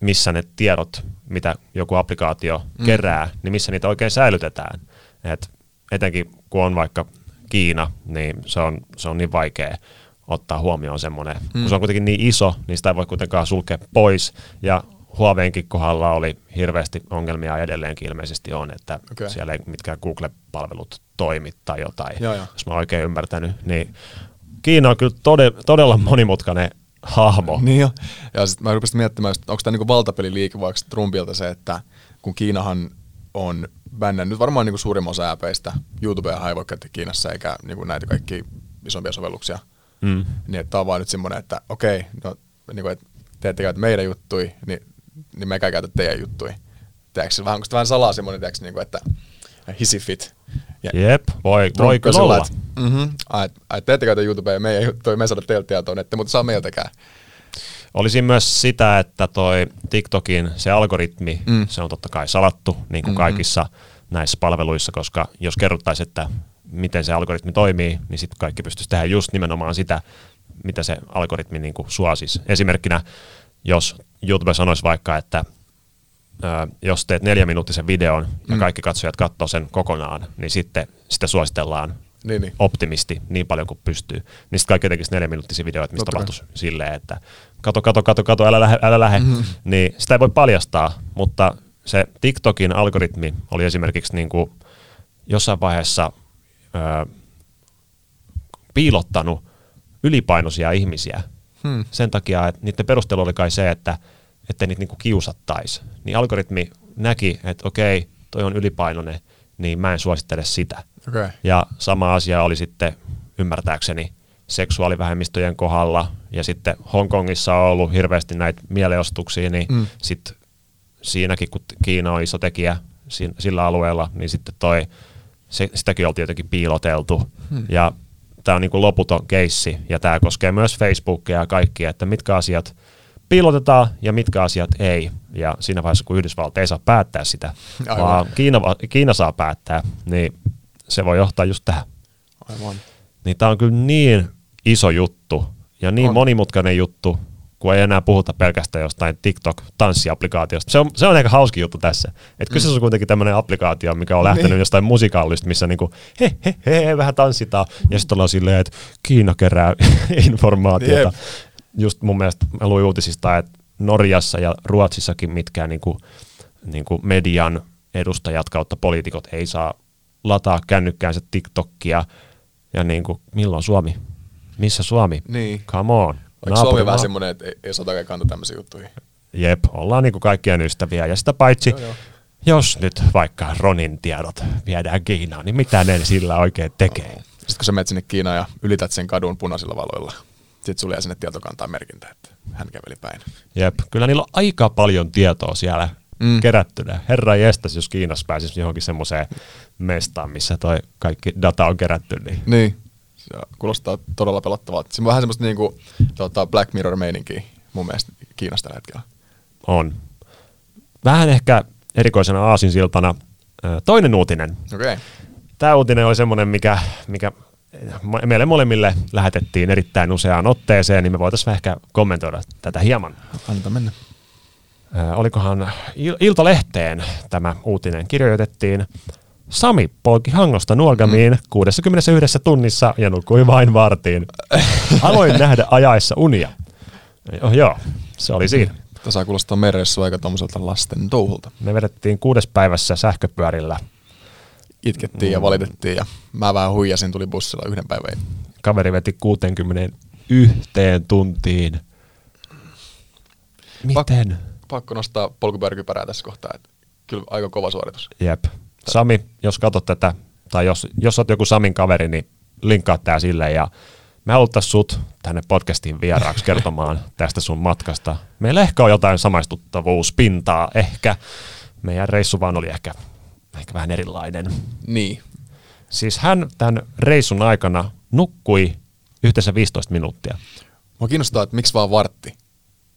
missä ne tiedot, mitä joku applikaatio mm. kerää, niin missä niitä oikein säilytetään. Et etenkin kun on vaikka Kiina, niin se on, se on niin vaikea ottaa huomioon semmoinen. Mm. Kun se on kuitenkin niin iso, niin sitä ei voi kuitenkaan sulkea pois. Ja Huaweinkin kohdalla oli hirveästi ongelmia edelleenkin ilmeisesti on, että okay. siellä ei mitkään Google-palvelut toimi tai jotain, joo, joo. jos mä oikein ymmärtänyt. Niin Kiina on kyllä tode, todella monimutkainen hahmo. Niin jo. Ja sitten mä rupesin miettimään, että onko tämä niinku valtapeliliike vaikka Trumpilta se, että kun Kiinahan on bännännyt varmaan niinku suurimman osa ääpeistä, YouTubea ei voi käyttää Kiinassa eikä niinku näitä kaikki isompia sovelluksia, mm. niin tämä on vaan nyt semmoinen, että okei, no, niinku, että te ette käytä meidän juttui, niin, niin mekään käytä teidän juttui. Tiedätkö, vähän, onko vähän salaa semmoinen, tiedätkö, niinku, että hisifit, ja Jep, voi, voi kyllä olla. Mm-hmm, ai, ai, te ette käytä YouTubea ja meidän juttuja, me saada teiltä tietoa, ette mutta saa meiltäkään. Olisi myös sitä, että toi TikTokin se algoritmi, mm. se on totta kai salattu, niin kuin mm-hmm. kaikissa näissä palveluissa, koska jos kerrottaisiin, että miten se algoritmi toimii, niin sitten kaikki pystyisi tehdä just nimenomaan sitä, mitä se algoritmi niin kuin suosisi. Esimerkkinä, jos YouTube sanoisi vaikka, että jos teet neljäminuuttisen videon ja mm. kaikki katsojat katsoo sen kokonaan, niin sitten sitä suositellaan niin, niin. optimisti niin paljon kuin pystyy. Niin sitten kaikki tekisi neljäminuuttisia videoita, mistä tapahtuisi silleen, että kato, kato, kato, kato, älä lähde, älä lähde. Mm. Niin sitä ei voi paljastaa, mutta se TikTokin algoritmi oli esimerkiksi niin kuin jossain vaiheessa ö, piilottanut ylipainoisia ihmisiä hmm. sen takia, että niiden perustelu oli kai se, että että niitä niinku kiusattaisi. Niin algoritmi näki, että okei, toi on ylipainoinen, niin mä en suosittele sitä. Okay. Ja sama asia oli sitten ymmärtääkseni seksuaalivähemmistöjen kohdalla, ja sitten Hongkongissa on ollut hirveästi näitä mieleostuksia, niin mm. sitten siinäkin, kun Kiina on iso tekijä sillä alueella, niin sitten toi, se, sitäkin oltiin jotenkin piiloteltu. Hmm. Ja tämä on niin kuin loputon keissi, ja tämä koskee myös Facebookia ja kaikkia, että mitkä asiat piilotetaan ja mitkä asiat ei. Ja siinä vaiheessa, kun Yhdysvallat ei saa päättää sitä, Aivan. vaan Kiina, Kiina saa päättää, niin se voi johtaa just tähän. Aivan. Niin tämä on kyllä niin iso juttu ja niin on. monimutkainen juttu, kun ei enää puhuta pelkästään jostain TikTok-tanssiaplikaatiosta. Se on, se on aika hauski juttu tässä. Että kyseessä on kuitenkin tämmöinen applikaatio, mikä on lähtenyt niin. jostain musikaalista, missä niinku he, he, he, he vähän tanssitaan, ja sitten ollaan silleen, että Kiina kerää <laughs> informaatiota. Jep. Just mun mielestä mä luin uutisista, että Norjassa ja Ruotsissakin mitkään niinku, niinku median edustajat kautta poliitikot ei saa lataa kännykkäänsä TikTokia, ja niinku, milloin Suomi? Missä Suomi? Niin. Come on. Eikö Suomi vähän semmoinen, että ei, ei sota kanta tämmöisiä juttuja? Jep, ollaan niinku kaikkien ystäviä. Ja sitä paitsi, joo, joo. jos nyt vaikka Ronin tiedot viedään Kiinaan, niin mitä ne sillä oikein tekee? Sitten kun sä menet sinne Kiinaan ja ylität sen kadun punaisilla valoilla, sitten sulle sinne tietokantaan merkintä, että hän käveli päin. Jep, kyllä niillä on aika paljon tietoa siellä mm. kerättynä. Herra jestas, jos Kiinassa pääsisi johonkin semmoiseen mestaan, missä toi kaikki data on kerätty. Niin, niin ja kuulostaa todella pelottavalta. Se on vähän semmoista niinku, tota Black Mirror-meininkiä mun mielestä Kiinasta tällä hetkellä. On. Vähän ehkä erikoisena aasinsiltana toinen uutinen. Okay. Tämä uutinen oli semmoinen, mikä, mikä meille molemmille lähetettiin erittäin useaan otteeseen, niin me voitaisiin ehkä kommentoida tätä hieman. Anneta mennä. olikohan Il- Iltalehteen tämä uutinen kirjoitettiin Sami polki Hangosta Nuogamiin mm. 61 tunnissa ja nukkui vain vartiin. Aloin <laughs> nähdä ajaessa unia. Oh, joo, se oli siinä. Tässä kuulostaa meressä aika tuommoiselta lasten touhulta. Me vedettiin kuudes päivässä sähköpyörillä. Itkettiin mm. ja valitettiin ja mä vähän huijasin, tuli bussilla yhden päivän. Kaveri veti 61 tuntiin. Miten? Pak- pakko nostaa polkupyöräkypärää tässä kohtaa. Että kyllä aika kova suoritus. Jep. Sami, jos katsot tätä, tai jos, jos olet joku Samin kaveri, niin linkkaa tämä sille ja me haluttaisiin sut tänne podcastiin vieraaksi kertomaan <laughs> tästä sun matkasta. Meillä ehkä on jotain samaistuttavuuspintaa, ehkä meidän reissu vaan oli ehkä, ehkä vähän erilainen. Niin. Siis hän tämän reissun aikana nukkui yhteensä 15 minuuttia. Mua kiinnostaa, että miksi vaan vartti?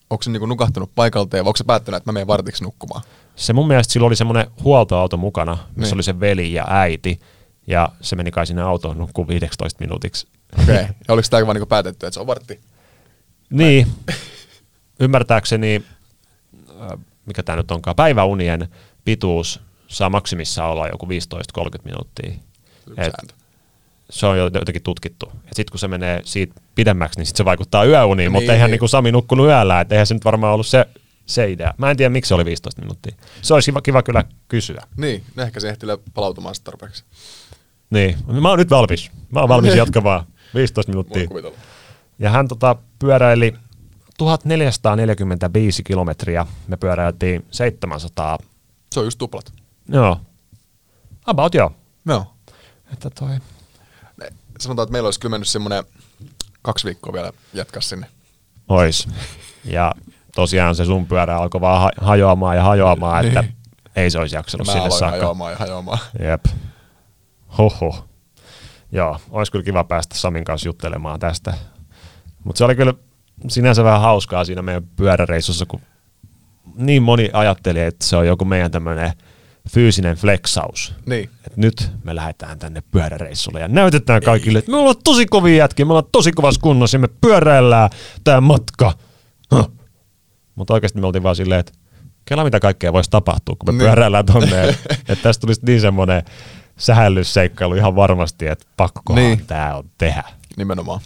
Onko se niinku nukahtanut paikalta ja onko se päättänyt, että mä menen vartiksi nukkumaan? Se mun mielestä sillä oli semmoinen huoltoauto mukana, missä niin. oli se veli ja äiti, ja se meni kai sinne autoon nukkuun 15 minuutiksi. Okei, okay. ja oliko tämä vaan niinku päätetty, että se on vartti? Niin, ymmärtääkseni, äh, mikä tämä nyt onkaan, päiväunien pituus saa maksimissaan olla joku 15-30 minuuttia. Et se on jotenkin tutkittu. Sitten kun se menee siitä pidemmäksi, niin sit se vaikuttaa yöuniin, niin, mutta eihän niin. niin Sami nukkunut yöllä, että eihän se nyt varmaan ollut se se idea. Mä en tiedä, miksi se oli 15 minuuttia. Se olisi kiva, kiva kyllä kysyä. Niin, ehkä se ehti palautumaan tarpeeksi. Niin, mä oon nyt valmis. Mä oon valmis <laughs> jatkamaan 15 minuuttia. Ja hän tota, pyöräili 1445 kilometriä. Me pyöräiltiin 700. Se on just tuplat. Joo. About joo. Joo. Että toi... Sanotaan, että meillä olisi kyllä mennyt semmoinen kaksi viikkoa vielä jatkaa sinne. Ois. Ja tosiaan se sun pyörä alkoi vaan hajoamaan ja hajoamaan, että niin. ei se olisi jaksanut Mä sinne saakka. hajoamaan ja hajoamaan. Jep. Hoho. Joo, olisi kyllä kiva päästä Samin kanssa juttelemaan tästä. Mutta se oli kyllä sinänsä vähän hauskaa siinä meidän pyöräreissussa, kun niin moni ajatteli, että se on joku meidän tämmöinen fyysinen flexaus. Niin. Et nyt me lähdetään tänne pyöräreissulle ja näytetään kaikille, että me ollaan tosi kovia jätkiä, me ollaan tosi kovassa kunnossa ja me pyöräillään tämä matka. Huh. Mutta oikeasti me oltiin vaan silleen, että kela mitä kaikkea voisi tapahtua, kun me niin. pyöräillään tonne. <laughs> että tästä tulisi niin semmoinen sähällysseikkailu ihan varmasti, että pakko niin. tämä on tehdä. Nimenomaan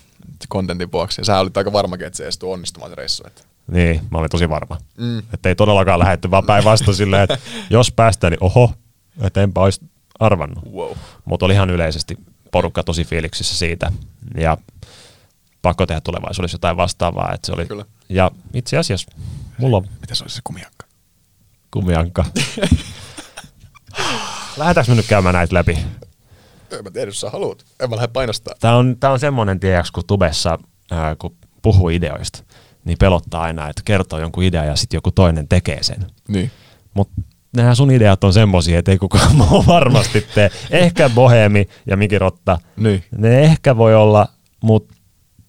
kontentin vuoksi. Ja sä olit aika varmakin, että se edes onnistumaan se reissu. Että. Niin, mä olin tosi varma. Mm. Että ei todellakaan lähetty, vaan päinvastoin silleen, että jos päästään, niin oho, että enpä olisi arvannut. Wow. Mutta oli ihan yleisesti porukka tosi fiiliksissä siitä. Ja pakko tehdä tulevaisuudessa jotain vastaavaa. Että se oli. Kyllä. Ja itse asiassa mulla on... Mitä se olisi se kumiankka? Kumiankka. Lähdetäänkö <laughs> me nyt käymään näitä läpi? En mä tiedä, jos sä haluat. En mä lähde painostaa. Tää on, tää on semmonen, tiedäks, kun tubessa, ää, kun puhuu ideoista, niin pelottaa aina, että kertoo jonkun idean ja sitten joku toinen tekee sen. Niin. mutta nämä sun ideat on semmosia, että ei kukaan <laughs> muu varmasti tee. Ehkä Bohemi ja Miki Rotta, Niin. ne ehkä voi olla, mutta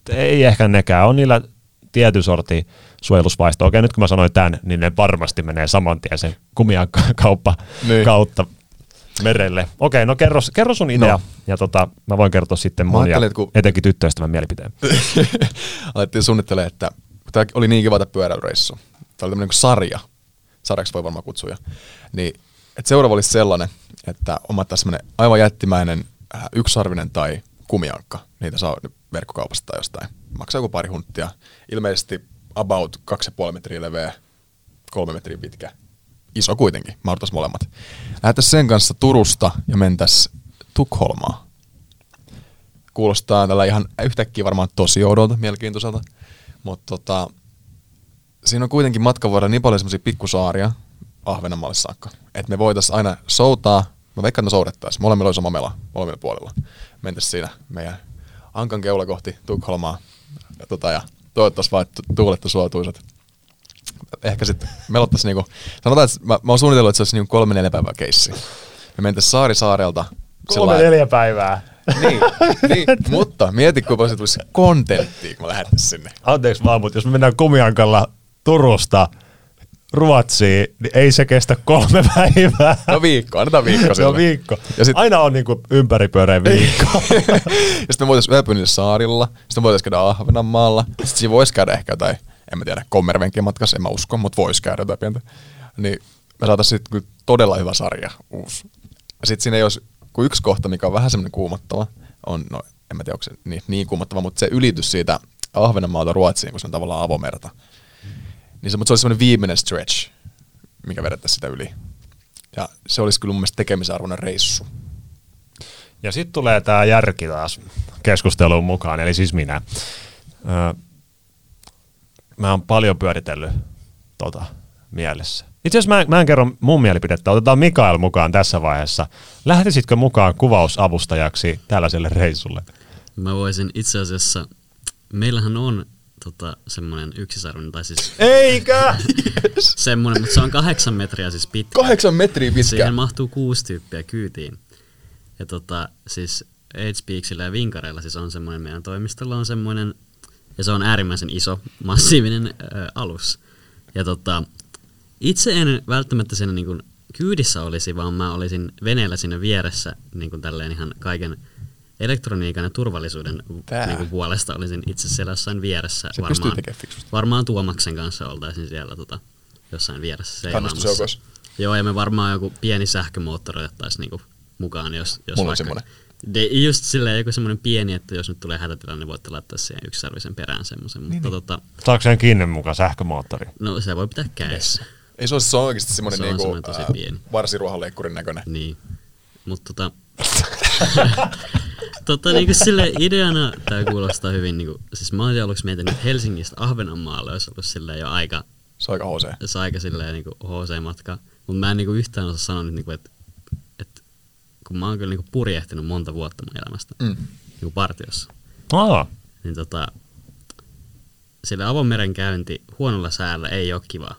ei ehkä nekään. On niillä tietyn sorti suojelusvaisto. Okei, nyt kun mä sanoin tämän, niin ne varmasti menee saman tien sen kumian kauppa Niin. kautta merelle. Okei, no kerro, kerro sun idea, No. ja tota, mä voin kertoa sitten mun ja kun- etenkin tyttöystävän mielipiteen. <laughs> alettiin suunnittelemaan, että tämä oli niin kiva tämä pyöräilyreissu. Tämä oli tämmöinen kuin sarja. Sarjaksi voi varmaan kutsua. jo. Niin, että seuraava olisi sellainen, että omattaisiin semmoinen aivan jättimäinen äh, yksarvinen tai kumiankka. Niitä saa verkkokaupasta tai jostain. Maksaa joku pari hunttia. Ilmeisesti about 2,5 metriä leveä, kolme metriä pitkä. Iso kuitenkin, mahdottaisiin molemmat. Lähdettäisiin sen kanssa Turusta ja mentäisiin Tukholmaan kuulostaa tällä ihan yhtäkkiä varmaan tosi oudolta, mielenkiintoiselta. Mutta tota, siinä on kuitenkin matkan varrella niin paljon semmoisia pikkusaaria Ahvenanmaalle saakka, että me voitaisiin aina soutaa, mä veikkaan, että me soudettaisiin, molemmilla olisi sama mela, molemmilla puolilla. Mentäisiin siinä meidän Ankan keula kohti Tukholmaa ja, tota, ja toivottavasti vaan, että tuulet on suotuisat. Ehkä sitten melottaisiin niinku, sanotaan, että mä, mä oon suunnitellut, että se olisi niinku kolme neljä päivää keissi. Me mentäisiin saari saarelta. Kolme neljä päivää. Niin, <laughs> niin, mutta mieti, paljon se tulisi kontenttia, kun mä lähettäisiin sinne. Anteeksi vaan, mutta jos me mennään kumiankalla Turusta Ruotsiin, niin ei se kestä kolme <laughs> päivää. No viikko, annetaan viikko on sille. viikko. Ja sit, Aina on niinku ympäripyöreä <laughs> viikko. ja sitten me voitaisiin yöpyä saarilla, sitten me voitaisiin käydä Ahvenanmaalla, sitten siinä voisi käydä ehkä jotain, en mä tiedä, kommervenkien matkassa, en mä usko, mutta voisi käydä jotain pientä. Niin me saataisiin sitten todella hyvä sarja, uusi. Ja sitten siinä ei olisi kuin yksi kohta, mikä on vähän semmoinen kuumottava, on, no en mä tiedä, onko se niin, niin kuumottava, mutta se ylitys siitä Ahvenanmaalta Ruotsiin, kun se on tavallaan avomerta. Niin se, mutta se olisi semmoinen viimeinen stretch, mikä vedettäisiin sitä yli. Ja se olisi kyllä mun mielestä tekemisen arvoinen reissu. Ja sitten tulee tämä järki taas keskusteluun mukaan, eli siis minä. Öö, mä oon paljon pyöritellyt tota mielessä. Itse asiassa mä, en- mä en kerro mun mielipidettä, otetaan Mikael mukaan tässä vaiheessa. Lähtisitkö mukaan kuvausavustajaksi tällaiselle reissulle? Mä voisin itse asiassa, meillähän on tota, semmoinen yksisarvinen, tai siis Eikä! <laughs> semmoinen, mutta se on kahdeksan metriä siis pitkä. Kahdeksan metriä pitkä. Siihen mahtuu kuusi tyyppiä kyytiin. Ja tota, siis HPXillä ja Vinkareilla siis on semmoinen, meidän toimistolla on semmoinen, ja se on äärimmäisen iso, massiivinen ö, alus. Ja tota, itse en välttämättä siinä niin kuin kyydissä olisi, vaan mä olisin veneellä siinä vieressä niin kuin tälleen ihan kaiken elektroniikan ja turvallisuuden Tää. niin kuin puolesta olisin itse siellä jossain vieressä. Se fiksusti. varmaan Tuomaksen kanssa oltaisiin siellä tota, jossain vieressä. Kannustusjoukoissa. Joo, ja me varmaan joku pieni sähkömoottori otettaisiin niinku mukaan, jos, jos Mulla vaikka... De, just silleen joku semmoinen pieni, että jos nyt tulee hätätilanne, niin voitte laittaa siihen yksisarvisen perään semmoisen. Niin, Mutta tota, Saako sen kiinni mukaan sähkömoottori? no se voi pitää kädessä. Ei se ole, se on oikeasti semmoinen Se niinku, tosi ää, pieni. varsiruohonleikkurin näköinen. Niin. Mutta tota... <laughs> tota niinku sille ideana tää kuulostaa hyvin niinku... Siis mä olin aluksi miettinyt, että Helsingistä Ahvenanmaalle olisi ollut silleen jo aika Se on aika HC. se on aika silleen niinku HC-matka. Mutta mä en niinku yhtään osaa sanoa nyt, niinku, että et, kun mä oon kyllä niinku purjehtinut monta vuotta mun elämästä Mm. niinku partiossa, Aa, niin tota, sille avomeren käynti huonolla säällä ei ole kivaa.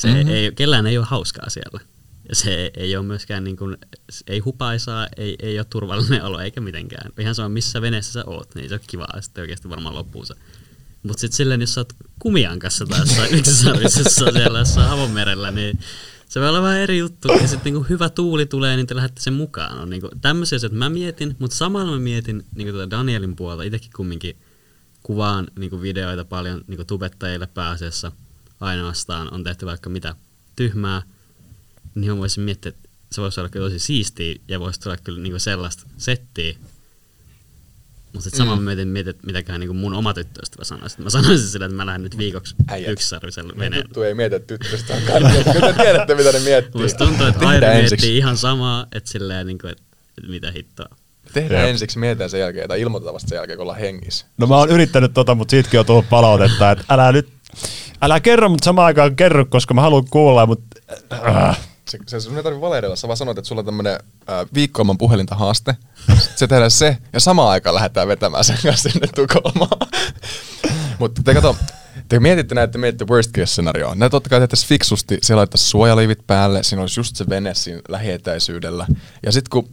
Se Mhm. mm-hmm. ei, kellään ei ole hauskaa siellä. Ja se ei, ole myöskään niin kuin, ei hupaisaa, ei, ei ole turvallinen olo eikä mitenkään. Ihan sama missä veneessä sä oot, niin se on kivaa sitten oikeasti varmaan loppuu se. Mutta sitten silleen, jos sä oot kumiankassa tai <laughs> jossain yksisarvisessa siellä jossain avomerellä, niin se voi olla vähän eri juttu. Ja sitten niinku hyvä tuuli tulee, niin te lähdette sen mukaan. On niinku tämmöisiä asioita mä mietin, mutta samalla mä mietin niinku tätä Danielin puolta itsekin kumminkin kuvaan niinku videoita paljon niinku tubettajille pääasiassa ainoastaan on tehty vaikka mitä tyhmää, niin mä voisin miettiä, että se voisi olla kyllä tosi siistiä ja voisi tulla kyllä niinku sellaista settiä. Mutta sitten samalla Mm. mietin, mietin, että mitäkään niinku mun oma tyttöystävä sanoisi. Mä sanoisin sille, että mä lähden nyt viikoksi yksisarviselle Meidän veneelle. tuttu ei mieti, on kaikkea. Kyllä te tiedätte, mitä ne miettii. Musta tuntuu, että ensiksi. miettii ihan samaa, että silleen, niin kuin, että mitä hittoa. Tehdään Jep. ensiksi, mietitään sen jälkeen, tai ilmoitetaan vasta sen jälkeen, kun ollaan hengissä. No mä oon yrittänyt tota, mutta siitäkin on tullut palautetta, että älä nyt, älä kerro, mutta samaan aikaan kerro, koska mä haluan kuulla, mutta äh, Se, se sun ei tarvitse valehdella, sä vaan sanoit, että sulla on tämmönen äh, viikkoilman puhelinta haaste. Se tehdään se, ja samaan aikaan lähdetään vetämään sen kanssa sinne Tukholmaan. Mutta te kato, te mietitte näitä, te mietitte worst case scenarioa. Näitä totta kai tehtäisiin fiksusti, siellä laitettaisiin suojaliivit päälle, siinä olisi just se vene siinä lähietäisyydellä. Ja sitten kun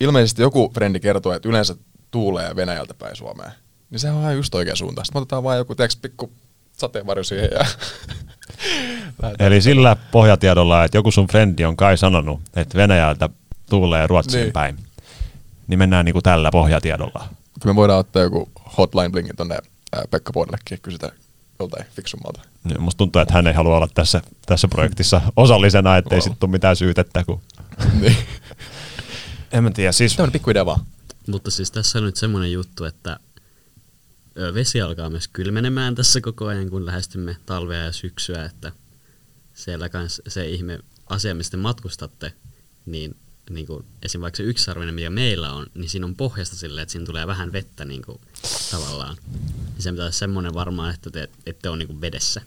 ilmeisesti joku frendi kertoo, että yleensä tuulee Venäjältä päin Suomeen, niin se on just oikea suunta. Sitten otetaan vaan joku, tiedätkö, pikku sateenvarjo siihen <laughs> lähdetään. Eli sillä pohjatiedolla, että joku sun frendi on kai sanonut, että Venäjältä tuulee Ruotsiin Niin. päin, niin mennään niinku tällä pohjatiedolla. Kyllä me voidaan ottaa joku hotline blingi tonne Pekka Puolellekin ja kysytä joltain fiksummalta. Niin Musta tuntuu, että hän ei halua olla tässä, tässä projektissa osallisena, ettei Wow. sitten tule mitään syytettä. Kun... <laughs> niin. En mä tiedä, siis Tämmöinen pikku idea vaan. Mutta siis tässä on nyt semmoinen juttu, että vesi alkaa myös kylmenemään tässä koko ajan, kun lähestymme talvea ja syksyä, että siellä kans se ihme asia, mistä te matkustatte, niin, niin kuin esim. vaikka se yksisarvinen, mikä meillä on, niin siinä on pohjasta silleen, että siinä tulee vähän vettä niin kuin, tavallaan. Niin se olla semmoinen varmaan, että te ette ole niin kuin vedessä.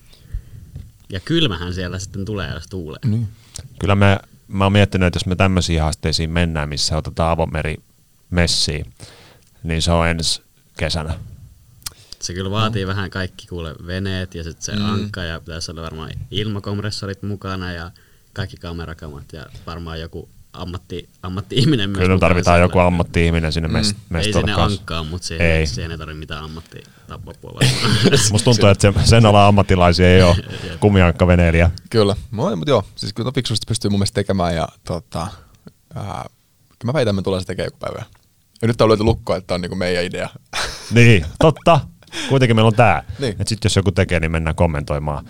Ja kylmähän siellä sitten tulee, jos tuulee. Niin. kyllä me, mä oon miettinyt, että jos me tämmöisiin haasteisiin mennään, missä otetaan avomeri messiin, niin se on ensi kesänä. Se kyllä vaatii no. vähän kaikki kuule veneet ja sitten se Mm. mm. ankka ja pitäisi olla varmaan ilmakompressorit mukana ja kaikki kamerakamat ja varmaan joku ammatti, ammatti-ihminen myös Kyllä tarvitaan siellä. joku ammatti-ihminen sinne Mm. mest- Ei sinne kanssa. ankkaa, mutta siihen Ei. siihen ei tarvitse mitään ammattitappapua varmaan. <laughs> Musta tuntuu, että se, sen alan ammattilaisia ei ole <laughs> kumiankkaveneilijä. Kyllä, no, mutta joo, siis kyllä fiksusti pystyy mun mielestä tekemään ja tota, ää, kyllä mä väitän, että me tullaan se tekemään joku päivä. Ja nyt on löyty lukko, että tämä on niinku meidän idea. Niin, totta. <laughs> Kuitenkin meillä on tää. Niin. Että sit jos joku tekee, niin mennään kommentoimaan.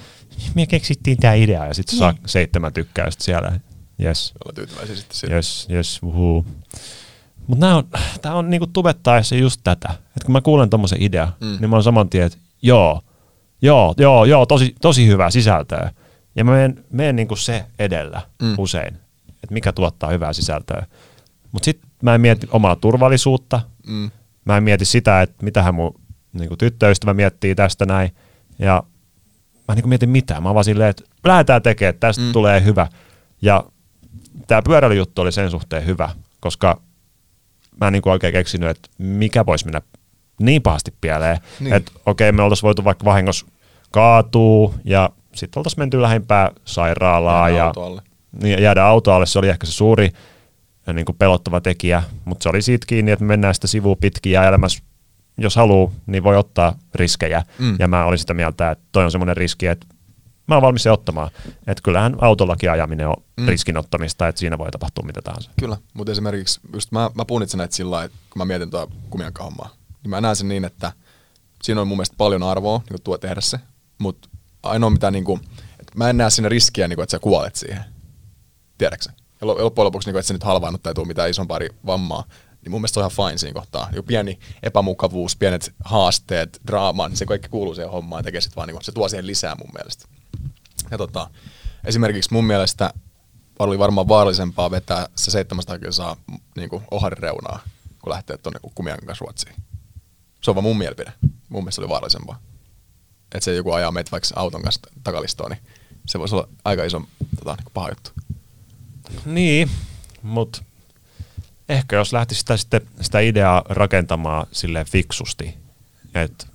Me keksittiin tää idea ja sitten se saa seitsemän tykkäystä siellä. Yes, Ollaan tyytyväisiä sitten siitä. yes, yes, uhuu. Mut nää on, tää on niinku tubettaessa just tätä. Että kun mä kuulen tommosen idea, Mm. niin mä oon saman tien, että joo, joo, joo, joo, tosi, tosi hyvää sisältöä. Ja mä menen, menen niinku se edellä mm. usein, että mikä tuottaa hyvää sisältöä. Mutta sitten mä en mieti omaa turvallisuutta, Mm. mä en mieti sitä, että mitähän mun niin tyttöystävä miettii tästä näin. Ja mä en niin mietin mitään. Mä vaan silleen, että lähdetään tekemään, tästä Mm. tulee hyvä. Ja tämä pyöräilyjuttu oli sen suhteen hyvä, koska mä en niin oikein keksinyt, että mikä voisi mennä niin pahasti pieleen. Niin. Että okei, me oltaisiin voitu vaikka vahingossa kaatuu ja sitten oltaisiin menty lähempää sairaalaa Jäädä ja alle. niin, jäädä auto alle, se oli ehkä se suuri ja niin kuin pelottava tekijä, mutta se oli siitä kiinni, että me mennään sitä sivua pitkin ja elämässä, jos haluaa, niin voi ottaa riskejä. Mm. Ja mä olin sitä mieltä, että toi on semmoinen riski, että mä oon valmis se ottamaan. Että kyllähän autollakin ajaminen on Mm. mm. riskinottamista, että siinä voi tapahtua mitä tahansa. Kyllä, mutta esimerkiksi just mä, mä punnitsen näitä sillä lailla, että kun mä mietin tuota kumiankahommaa, niin mä näen sen niin, että siinä on mun mielestä paljon arvoa niin tuo tehdä se, mutta ainoa mitä niin kuin, että mä en näe siinä riskiä, niin kuin, että sä kuolet siihen. Tiedätkö sä? Ja lo- loppujen lopuksi, niin kuin, että se nyt halvaannut tai tule mitään isompaa vammaa, niin mun mielestä se on ihan fine siinä kohtaa. Joku pieni epämukavuus, pienet haasteet, draama, niin se kaikki kuuluu siihen hommaan ja tekee sit vaan, niin se tuo siihen lisää mun mielestä. Ja tota, esimerkiksi mun mielestä oli varmaan vaarallisempaa vetää se 700 kilsaa niin kuin oharin reunaa, kun lähtee tuonne kumian kanssa Ruotsiin. Se on vaan mun mielipide. Mun mielestä se oli vaarallisempaa. Että se joku ajaa meitä vaikka auton kanssa takalistoon, niin se voisi olla aika iso tota, niin paha juttu. Niin, mutta ehkä jos lähtisi sitä, sitten, sitä ideaa rakentamaan sille fiksusti, että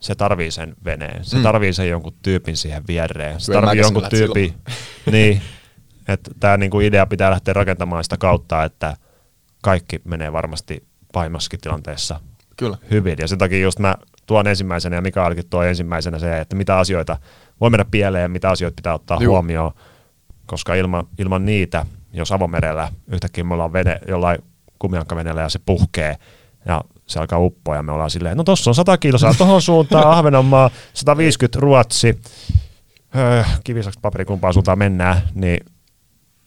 se tarvii sen veneen, se Mm. tarvii sen jonkun tyypin siihen viereen, se Kyllä tarvii jonkun tyypin, <laughs> niin, että tämä niinku idea pitää lähteä rakentamaan sitä kautta, että kaikki menee varmasti pahimmassakin tilanteessa Kyllä. hyvin. Ja sen takia just mä tuon ensimmäisenä ja Mikaelkin tuo ensimmäisenä se, että mitä asioita voi mennä pieleen, mitä asioita pitää ottaa. Juu. huomioon, koska ilman, ilman niitä, jos avomerellä yhtäkkiä me ollaan vene, jollain kumiankkavenellä ja se puhkee ja se alkaa uppoa ja me ollaan silleen, no tossa on 100 kilsaa tohon suuntaan, Ahvenanmaa, 150 Ruotsi, öö, kivisaks paperi kumpaan suuntaan mennään, niin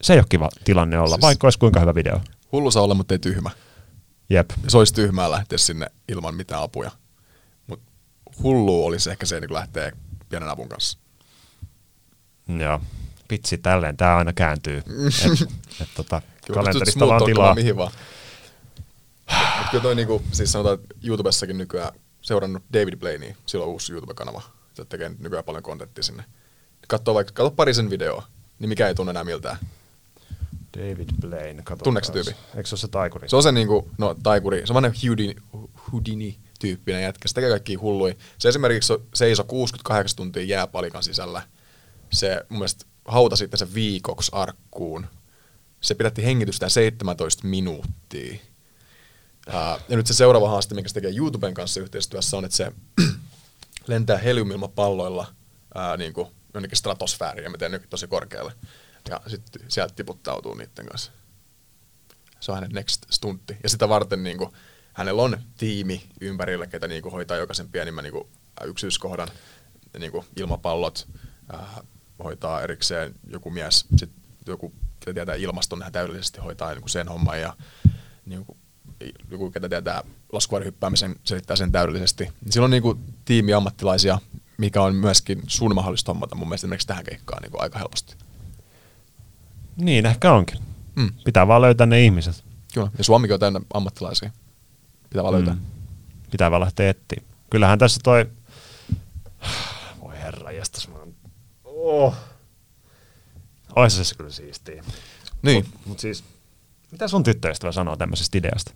se ei ole kiva tilanne olla, Siis- vaikka olisi kuinka hyvä video. Hullu saa olla, mutta ei tyhmä. Jep. Se olisi tyhmää lähteä sinne ilman mitään apuja. Mutta hullu olisi ehkä se, niin lähtee pienen avun kanssa. Joo. Vitsi, tälleen tämä aina kääntyy. <laughs> Et, et, tota, Kyllä kalenterista vaan tilaa. mihin vaan. Mut kyllä toi niinku, siis sanotaan, että YouTubessakin nykyään seurannut David Blaney, sillä on uusi YouTube-kanava. Se tekee nyt nykyään paljon kontenttia sinne. Katsoo vaikka, katso pari sen videoa, niin mikä ei tunne enää miltään. David Blaine, katsotaan. Tunneeko se tyyppi? Eikö se ole se taikuri? Se on se niinku, no taikuri, se on vanha Houdini, Houdini tyyppinen jätkä. Se tekee kaikki hullui. Se esimerkiksi seisoi 68 tuntia jääpalikan sisällä. Se mun mielestä hauta sitten se viikoksi arkkuun. Se pidätti hengitystä 17 minuuttia. Ää, ja nyt se seuraava haaste, minkä se tekee YouTuben kanssa yhteistyössä, on, että se <clears throat> lentää heliumilmapalloilla ää, niin kuin jonnekin stratosfääriin ja miten nytkin tosi korkealle. Ja sitten sieltä tiputtautuu niiden kanssa. Se on hänen next stuntti. Ja sitä varten niin kuin, hänellä on tiimi ympärillä, ketä niin kuin, hoitaa jokaisen pienimmän niin kuin, yksityiskohdan, niin kuin, ilmapallot, ää, hoitaa erikseen joku mies, sitten joku, ketä tietää ilmaston, hän täydellisesti hoitaa niin kuin sen homman ja niin kuin, joku, ketä tietää laskuvarjohyppäämisen, selittää sen täydellisesti. Niin Silloin niin kuin, tiimi ammattilaisia, mikä on myöskin sun mahdollista hommata mun mielestä esimerkiksi tähän keikkaan niin kuin aika helposti. Niin, ehkä onkin. Mm. Pitää vaan löytää ne ihmiset. Kyllä. Ja Suomikin on täynnä ammattilaisia. Pitää vaan löytää. Mm. Pitää vaan lähteä etsiä. Kyllähän tässä toi... Voi herra, jästäs. Oh. Ois se kyllä siistiä. Niin. Mut, mut siis, mitä sun tyttöystävä sanoo tämmöisestä ideasta?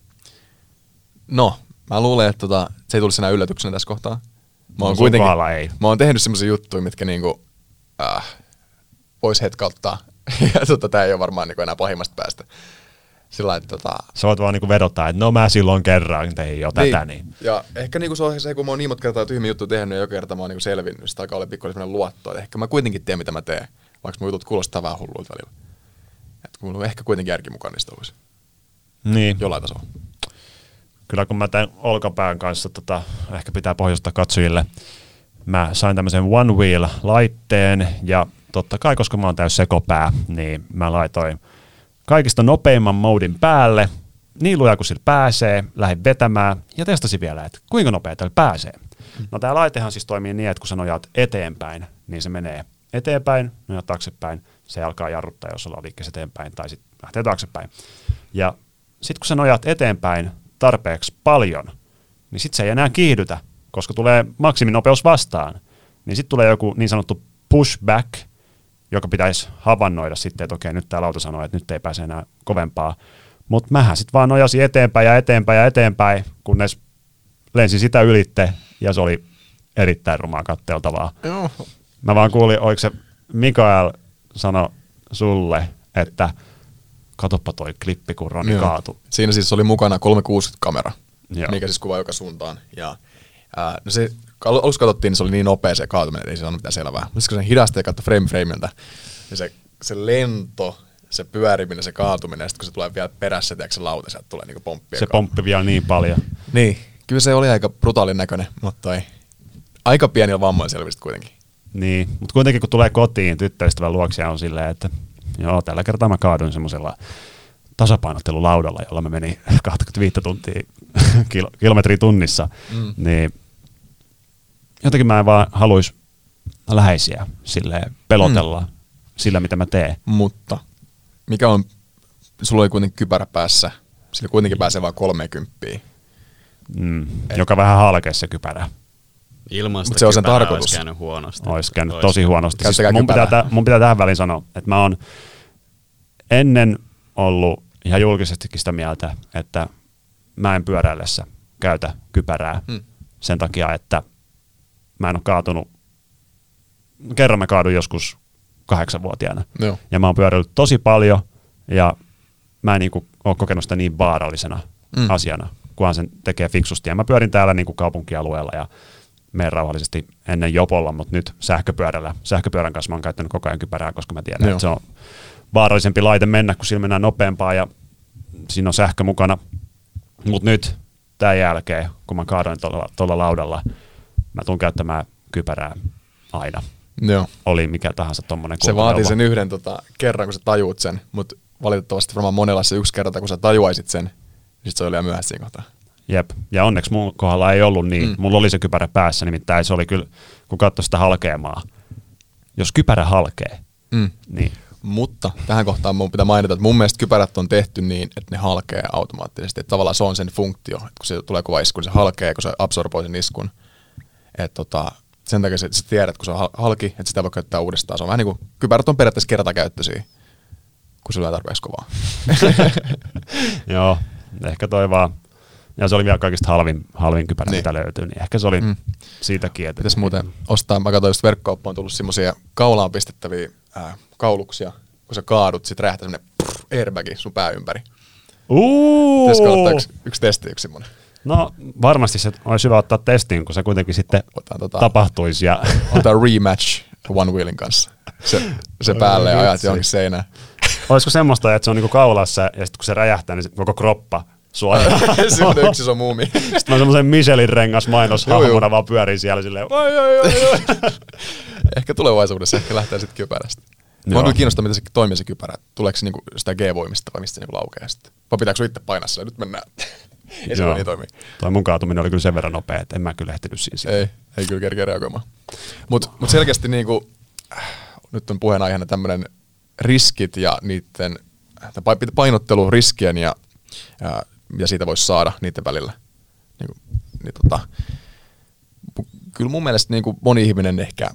No, mä luulen, että tota, se ei tulisi enää yllätyksenä tässä kohtaa. Mä No, oon, sun kuitenkin, kohdalla ei. mä oon tehnyt semmoisia juttuja, mitkä niinku, äh, vois hetkauttaa. <laughs> ja tota, tää ei ole varmaan niinku enää pahimmasta päästä. Sillä että tota, Sä voit vaan niinku vedottaa, että no mä silloin kerran tein jo tätä, niin. Ja ehkä niinku se on se, kun mä oon niin monta kertaa tyhmiä juttuja tehnyt ja joka kerta mä oon niinku selvinnyt, sitä alkaa olla pikkuinen sellainen luotto, että ehkä mä kuitenkin teen mitä mä teen, vaikka mun jutut kuulostaa vähän hulluilta välillä. Että kun mulla on ehkä kuitenkin järki mukaan niistä olisi. Niin. Jollain tasolla. kyllä kun mä tämän olkapään kanssa tota, ehkä pitää pohjustaa katsojille, mä sain tämmöisen One Wheel-laitteen ja totta kai, koska mä oon täys sekopää, niin mä laitoin kaikista nopeimman modin päälle, niin luja kuin sillä pääsee, lähdin vetämään ja testasin vielä, että kuinka nopea tällä pääsee. No tämä laitehan siis toimii niin, että kun sä nojaat eteenpäin, niin se menee eteenpäin, nojaat taaksepäin, se alkaa jarruttaa, jos ollaan liikkeessä eteenpäin, tai sitten lähtee taaksepäin. Ja sitten kun sä nojaat eteenpäin tarpeeksi paljon, niin sitten se ei enää kiihdytä, koska tulee maksiminopeus vastaan. Niin sitten tulee joku niin sanottu pushback, joka pitäisi havainnoida sitten, että okei, nyt tämä lauta sanoo, että nyt ei pääse enää kovempaa. Mutta mähän sitten vaan nojasin eteenpäin ja eteenpäin ja eteenpäin, kunnes lensin sitä ylitte, ja se oli erittäin rumaa katteltavaa. Joo. Mä vaan kuulin, oliko se Mikael sano sulle, että katoppa toi klippi, kun Roni Joo. kaatui. Siinä siis oli mukana 360-kamera, Joo. mikä siis kuvaa joka suuntaan. Ja, ää, no se, alussa katsottiin, niin se oli niin nopea se kaatuminen, että ei se saanut mitään selvää. Mutta kun sen hidasti ja katsoi frame frameilta, niin se, se lento, se pyöriminen, se kaatuminen, ja sitten kun se tulee vielä perässä, tiedätkö se lauta, sieltä tulee niinku pomppia. Se pomppi vielä niin paljon. Niin, kyllä se oli aika brutaalin näköinen, mutta toi, aika pienillä vammoilla selvistä kuitenkin. Niin, mutta kuitenkin kun tulee kotiin tyttöystävän luokse on silleen, että joo, tällä kertaa mä kaaduin semmoisella tasapainottelulaudalla, jolla mä menin <laughs> 25 tuntia kil- kilometriä tunnissa, Mm. niin jotenkin mä en vaan haluaisi läheisiä sille pelotella mm. sillä, mitä mä teen. Mutta mikä on, sulla oli kuitenkin kypärä päässä, sillä kuitenkin pääsee vain 30. Mm. Joka vähän halkee se kypärä. Ilmasta Mut se on sen tarkoitus. Olisi käynyt huonosti. Olisi käynyt tosi huonosti. Siis mun, pitää, mun pitää tähän väliin sanoa, että mä oon ennen ollut ihan julkisestikin sitä mieltä, että mä en pyöräillessä käytä kypärää Hmm. sen takia, että mä en ole kaatunut, kerran mä kaaduin joskus kahdeksanvuotiaana Joo. ja mä oon pyöräillyt tosi paljon ja mä en niinku ole kokenut sitä niin vaarallisena Mm. asiana, kunhan sen tekee fiksusti. Ja mä pyörin täällä niinku kaupunkialueella ja menen rauhallisesti ennen jopolla, mutta nyt sähköpyörällä. Sähköpyörän kanssa mä oon käyttänyt koko ajan kypärää, koska mä tiedän, Joo. että se on vaarallisempi laite mennä, kun sillä mennään nopeampaa ja siinä on sähkö mukana. Mutta nyt tämän jälkeen, kun mä kaadoin tuolla laudalla, mä tuun käyttämään kypärää aina. Joo. Oli mikä tahansa tommonen Se vaatii sen yhden tota, kerran, kun sä tajuut sen, mutta valitettavasti varmaan monella se yksi kerta, kun sä tajuaisit sen, niin sit se oli liian myöhäistä siinä kohtaa. Jep. Ja onneksi mun kohdalla ei ollut niin. Mm. Mulla oli se kypärä päässä, nimittäin se oli kyllä, kun katsoi sitä halkeamaa. Jos kypärä halkee, Mm. niin Mutta tähän kohtaan mun pitää mainita, että mun mielestä kypärät on tehty niin, että ne halkee automaattisesti. Että tavallaan se on sen funktio, että kun se tulee kova isku, niin se halkee, kun se absorboi sen iskun. Että tota, sen takia sä, sä tiedät, kun se on hal- halki, että sitä voi käyttää uudestaan. Se on vähän niin kuin, kypärät on periaatteessa kertakäyttöisiä, kun se lyö tarpeeksi kovaa. <laughs> joo, ehkä toi vaan, Ja se oli vielä kaikista halvin, halvin kypärä, Niin. mitä löytyy, niin ehkä se oli Mm. siitäkin. Että Pitäisi muuten ostaa, mä katsoin just verkkokauppaan on tullut semmosia kaulaan pistettäviä ää, kauluksia, kun sä kaadut, sit räjähtää semmonen prr, airbagi sun pää ympäri. Uuu! Pitäisikö ottaa yksi, yksi testi, yksi semmonen? No varmasti se olisi hyvä ottaa testiin, kun se kuitenkin sitten Otetaan tota- tapahtuisi. Ja Otetaan rematch One Wheelin kanssa. Se, se päälle ja ajat johonkin seinään. olisiko semmoista, että se on niinku kaulassa ja sitten kun se räjähtää, niin koko kroppa suojaa. <laughs> Semmoinen yksi iso muumi. Sitten on semmoisen Michelin rengas mainos hahmona vaan pyörii siellä silleen, oi, oi, oi, oi. <laughs> ehkä tulevaisuudessa ehkä lähtee sitten kypärästä. Mä oon kyllä kiinnostunut, miten se toimii se kypärä. Tuleeko se niinku sitä G-voimista vai mistä se niinku laukeaa sitten? Vai pitääkö sun itse painaa sillä? Nyt mennään. Ei se niin toimii. Toi mun kaatuminen oli kyllä sen verran nopea, että en mä kyllä ehtinyt siinä. Ei, ei kyllä kerkeä reagoimaan. Mutta mut selkeästi niinku, äh, nyt on puheenaiheena tämmöinen riskit ja niiden painottelu riskien ja, ja mitä siitä voisi saada niiden välillä. Niinku, niin tota, kyllä mun mielestä niinku moni ihminen ehkä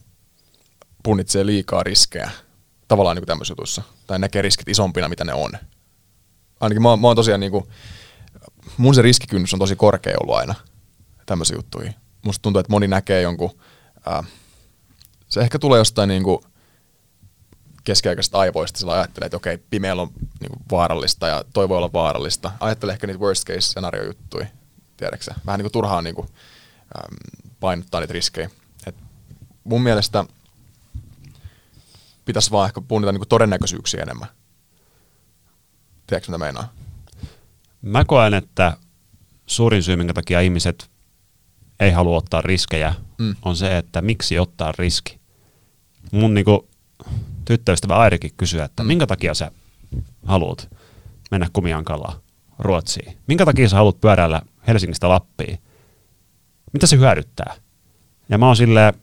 punnitsee liikaa riskejä tavallaan niinku tämmöisissä jutuissa. Tai näkee riskit isompina, mitä ne on. Ainakin mä, oon- mä oon tosiaan niinku, mun se riskikynnys on tosi korkea ollut aina tämmöisiä juttuja. Musta tuntuu, että moni näkee jonkun, ää, se ehkä tulee jostain niinku keskiaikaisesta aivoista, sillä ajattelee, että okei, pimeällä on niinku vaarallista ja toi voi olla vaarallista. Ajattelee ehkä niitä worst case scenario juttuja, tiedätkö sä? Vähän niinku turhaan niinku, äm, painottaa niitä riskejä. Et mun mielestä pitäisi vaan ehkä punnita niinku todennäköisyyksiä enemmän. Tiedätkö mitä meinaa? Mä koen, että suurin syy, minkä takia ihmiset ei halua ottaa riskejä, Mm. on se, että miksi ottaa riski. Mun niinku, tyttöystävä Airikin kysyy, että Mm. minkä takia sä haluat mennä Kumiankalla Ruotsiin? Minkä takia sä haluat pyöräillä Helsingistä Lappiin? Mitä se hyödyttää? Ja mä oon silleen,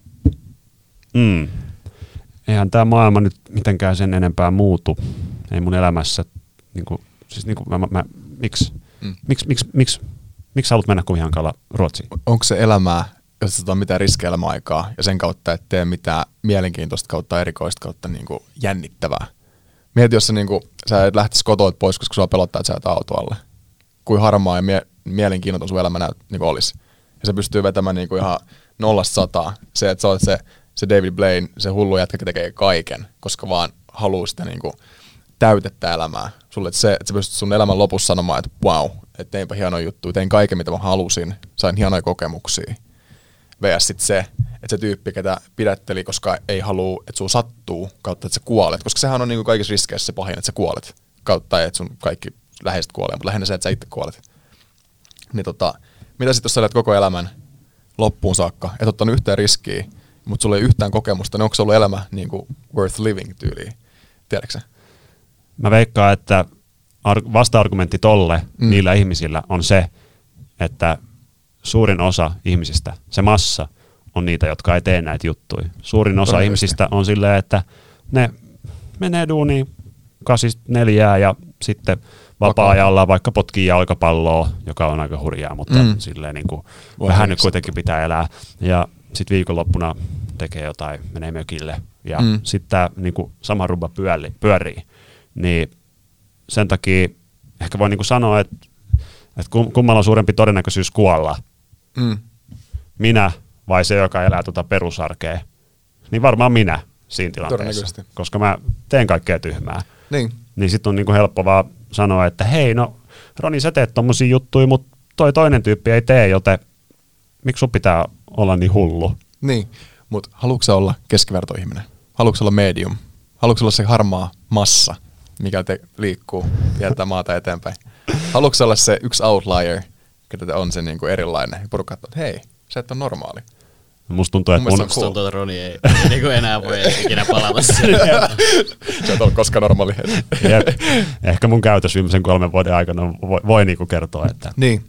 mm, eihän tämä maailma nyt mitenkään sen enempää muutu. Ei mun elämässä, niinku, siis niinku, mä, mä, miksi, Mm. miksi, miksi, miksi, miksi sä haluat mennä Kumiankalla Ruotsiin? onko se elämää, jos ota mitään riskejä aikaa ja sen kautta et tee mitään mielenkiintoista kautta erikoista kautta niin kuin jännittävää. Mieti, jos sä, niin kuin, sä et lähtisi kotoa pois, koska sua pelottaa, että sä et auto alle. Kuin harmaa ja mie- mielenkiinnoton sun elämä näyt, niin kuin olisi. Ja se pystyy vetämään niin kuin ihan nollasta sataa. Se, että sä oot se, se David Blaine, se hullu jätkä, joka tekee kaiken, koska vaan haluaa sitä niin kuin täytettä elämää. Sulle, että, se, että sä pystyt sun elämän lopussa sanomaan, että wow, että teinpä hienoja juttuja, tein kaiken mitä mä halusin, sain hienoja kokemuksia. VS sit se, että se tyyppi, ketä pidätteli, koska ei halua, että sun sattuu, kautta että sä kuolet. Koska sehän on niinku kaikissa riskeissä se pahin, että sä kuolet. Kautta että sun kaikki läheiset kuolee, mutta lähinnä se, että sä itse kuolet. Niin tota, mitä sitten jos sä elät koko elämän loppuun saakka, et ottanut yhtään riskiä, mutta sulla ei yhtään kokemusta, niin onko se ollut elämä niin kuin worth living tyyliin? Tiedätkö? Mä veikkaan, että ar- vasta-argumentti tolle Mm. niillä ihmisillä on se, että suurin osa ihmisistä, se massa, on niitä, jotka ei tee näitä juttuja. Suurin osa Todennäköisesti. ihmisistä on silleen, että ne menee duuniin kasista neljää ja sitten vapaa-ajalla vaikka potkii jalkapalloa, joka on aika hurjaa, mutta Mm. silleen niin kuin vähän nyt kuitenkin pitää elää. Ja sitten viikonloppuna tekee jotain, menee mökille ja Mm. sitten tämä niin sama rubba pyöri, pyörii. Niin sen takia ehkä voi niinku sanoa, että, että kum- kummalla on suurempi todennäköisyys kuolla, Mm. minä vai se, joka elää tuota perusarkea, niin varmaan minä siinä tilanteessa, koska mä teen kaikkea tyhmää. Niin. Niin sitten on niinku helppo vaan sanoa, että hei, no Roni, sä teet tommosia juttuja, mutta toi toinen tyyppi ei tee, joten miksi sun pitää olla niin hullu? Niin, mutta haluatko olla keskivertoihminen? Haluatko olla medium? Haluatko olla se harmaa massa, mikä te liikkuu, vietää maata eteenpäin? Haluatko olla se yksi outlier, ketä on se niinku erilainen? Ja porukka että hei, sä et ole normaali. Musta tuntuu, että Mun mun, mielestä Musta tuntuu, että Roni ei, ei <laughs> niinku enää voi <laughs> ikinä palata sinne. Sä et ole koskaan normaali. jep, ehkä mun käytös viimeisen kolmen vuoden aikana voi, voi niinku kertoa, että Niin,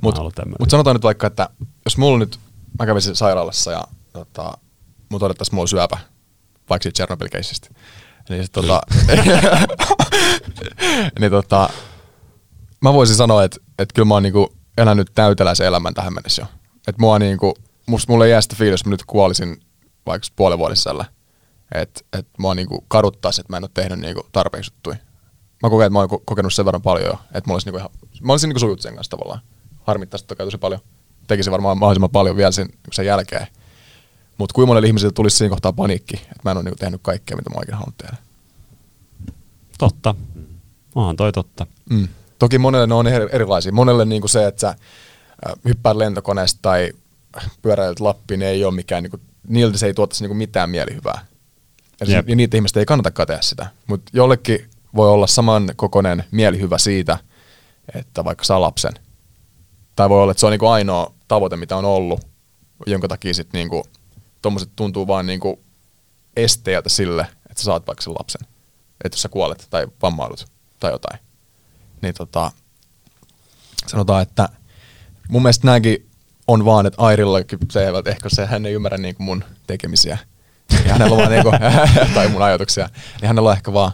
mutta mut sanotaan nyt vaikka, että jos mulla nyt, mä kävisin sairaalassa ja tota, mun todettaisiin, mulla syöpä, vaikka siitä Chernobyl-keissistä. Niin, sit, tota, <laughs> niin tota, mä voisin sanoa, että, että kyllä mä oon niinku elänyt täyteläisen elämän tähän mennessä jo. Että mua niinku, musta mulle jää sitä fiilis, jos mä nyt kuolisin vaikka puolen vuoden sisällä. Että et mua niinku kaduttaisi, että mä en ole tehnyt niinku tarpeeksi juttuja. Mä koken, että mä oon ko- kokenut sen verran paljon jo, että mulla olisi niinku ihan, mä olisin niinku sujut sen kanssa tavallaan. harmittaisi totta kai tosi paljon. Tekisi varmaan mahdollisimman paljon vielä sen, sen jälkeen. Mutta kuinka monelle ihmiselle tulisi siinä kohtaa paniikki, että mä en ole niinku tehnyt kaikkea, mitä mä oikein halunnut tehdä. Totta. Onhan toi totta. Mm. Toki monelle ne on eri- erilaisia. Monelle niinku se, että sä hyppäät lentokoneesta tai pyöräilet Lappiin, niin ei ole mikään, niinku, niiltä se ei tuottaisi niinku mitään mielihyvää. Eli Jep. ja niitä ihmistä ei kannatakaan tehdä sitä. Mutta jollekin voi olla saman kokoinen mielihyvä siitä, että vaikka saa lapsen. Tai voi olla, että se on niinku ainoa tavoite, mitä on ollut, jonka takia sitten niinku, tommoset tuntuu vaan niinku esteeltä sille, että sä saat vaikka sen lapsen. Että jos sä kuolet tai vammaudut tai jotain. Niin tota, sanotaan, että mun mielestä nämäkin on vaan, että Airillakin se, että ehkä se, hän ei ymmärrä niinku mun tekemisiä. Ja hänellä on vaan niinku, <laughs> tai mun ajatuksia. Niin hänellä on ehkä vaan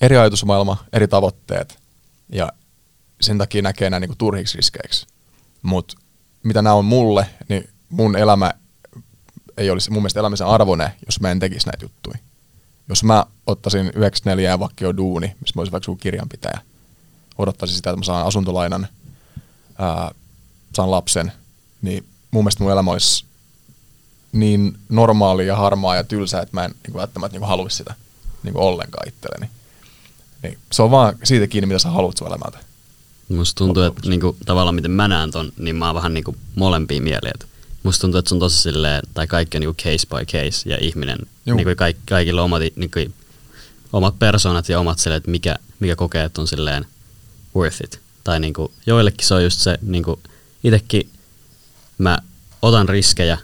eri ajatusmaailma, eri tavoitteet. Ja sen takia näkee nämä niinku turhiksi riskeiksi. Mutta mitä nämä on mulle, niin mun elämä ei olisi mun mielestä elämisen arvoinen, jos mä en tekisi näitä juttuja. Jos mä ottaisin 94 ja vakio duuni, missä mä olisin vaikka sun kirjanpitäjä, odottaisin sitä, että mä saan asuntolainan, ää, saan lapsen, niin mun mielestä mun elämä olisi niin normaali ja harmaa ja tylsä, että mä en niin välttämättä niin haluaisi sitä niin ollenkaan itselleni. Niin se on vaan siitä kiinni, mitä sä haluat sun elämältä. Musta tuntuu, että niinku, tavallaan miten mä näen ton, niin mä oon vähän niinku molempia mieliä. Et Musta tuntuu, että se on tosi silleen, tai kaikki on niinku case by case ja ihminen, Juu. niinku kaik, kaikilla on omat, niinku, omat persoonat ja omat silleen, että mikä, mikä kokee, että on silleen worth it. Tai niinku, joillekin se on just se, niinku, itekin mä otan riskejä,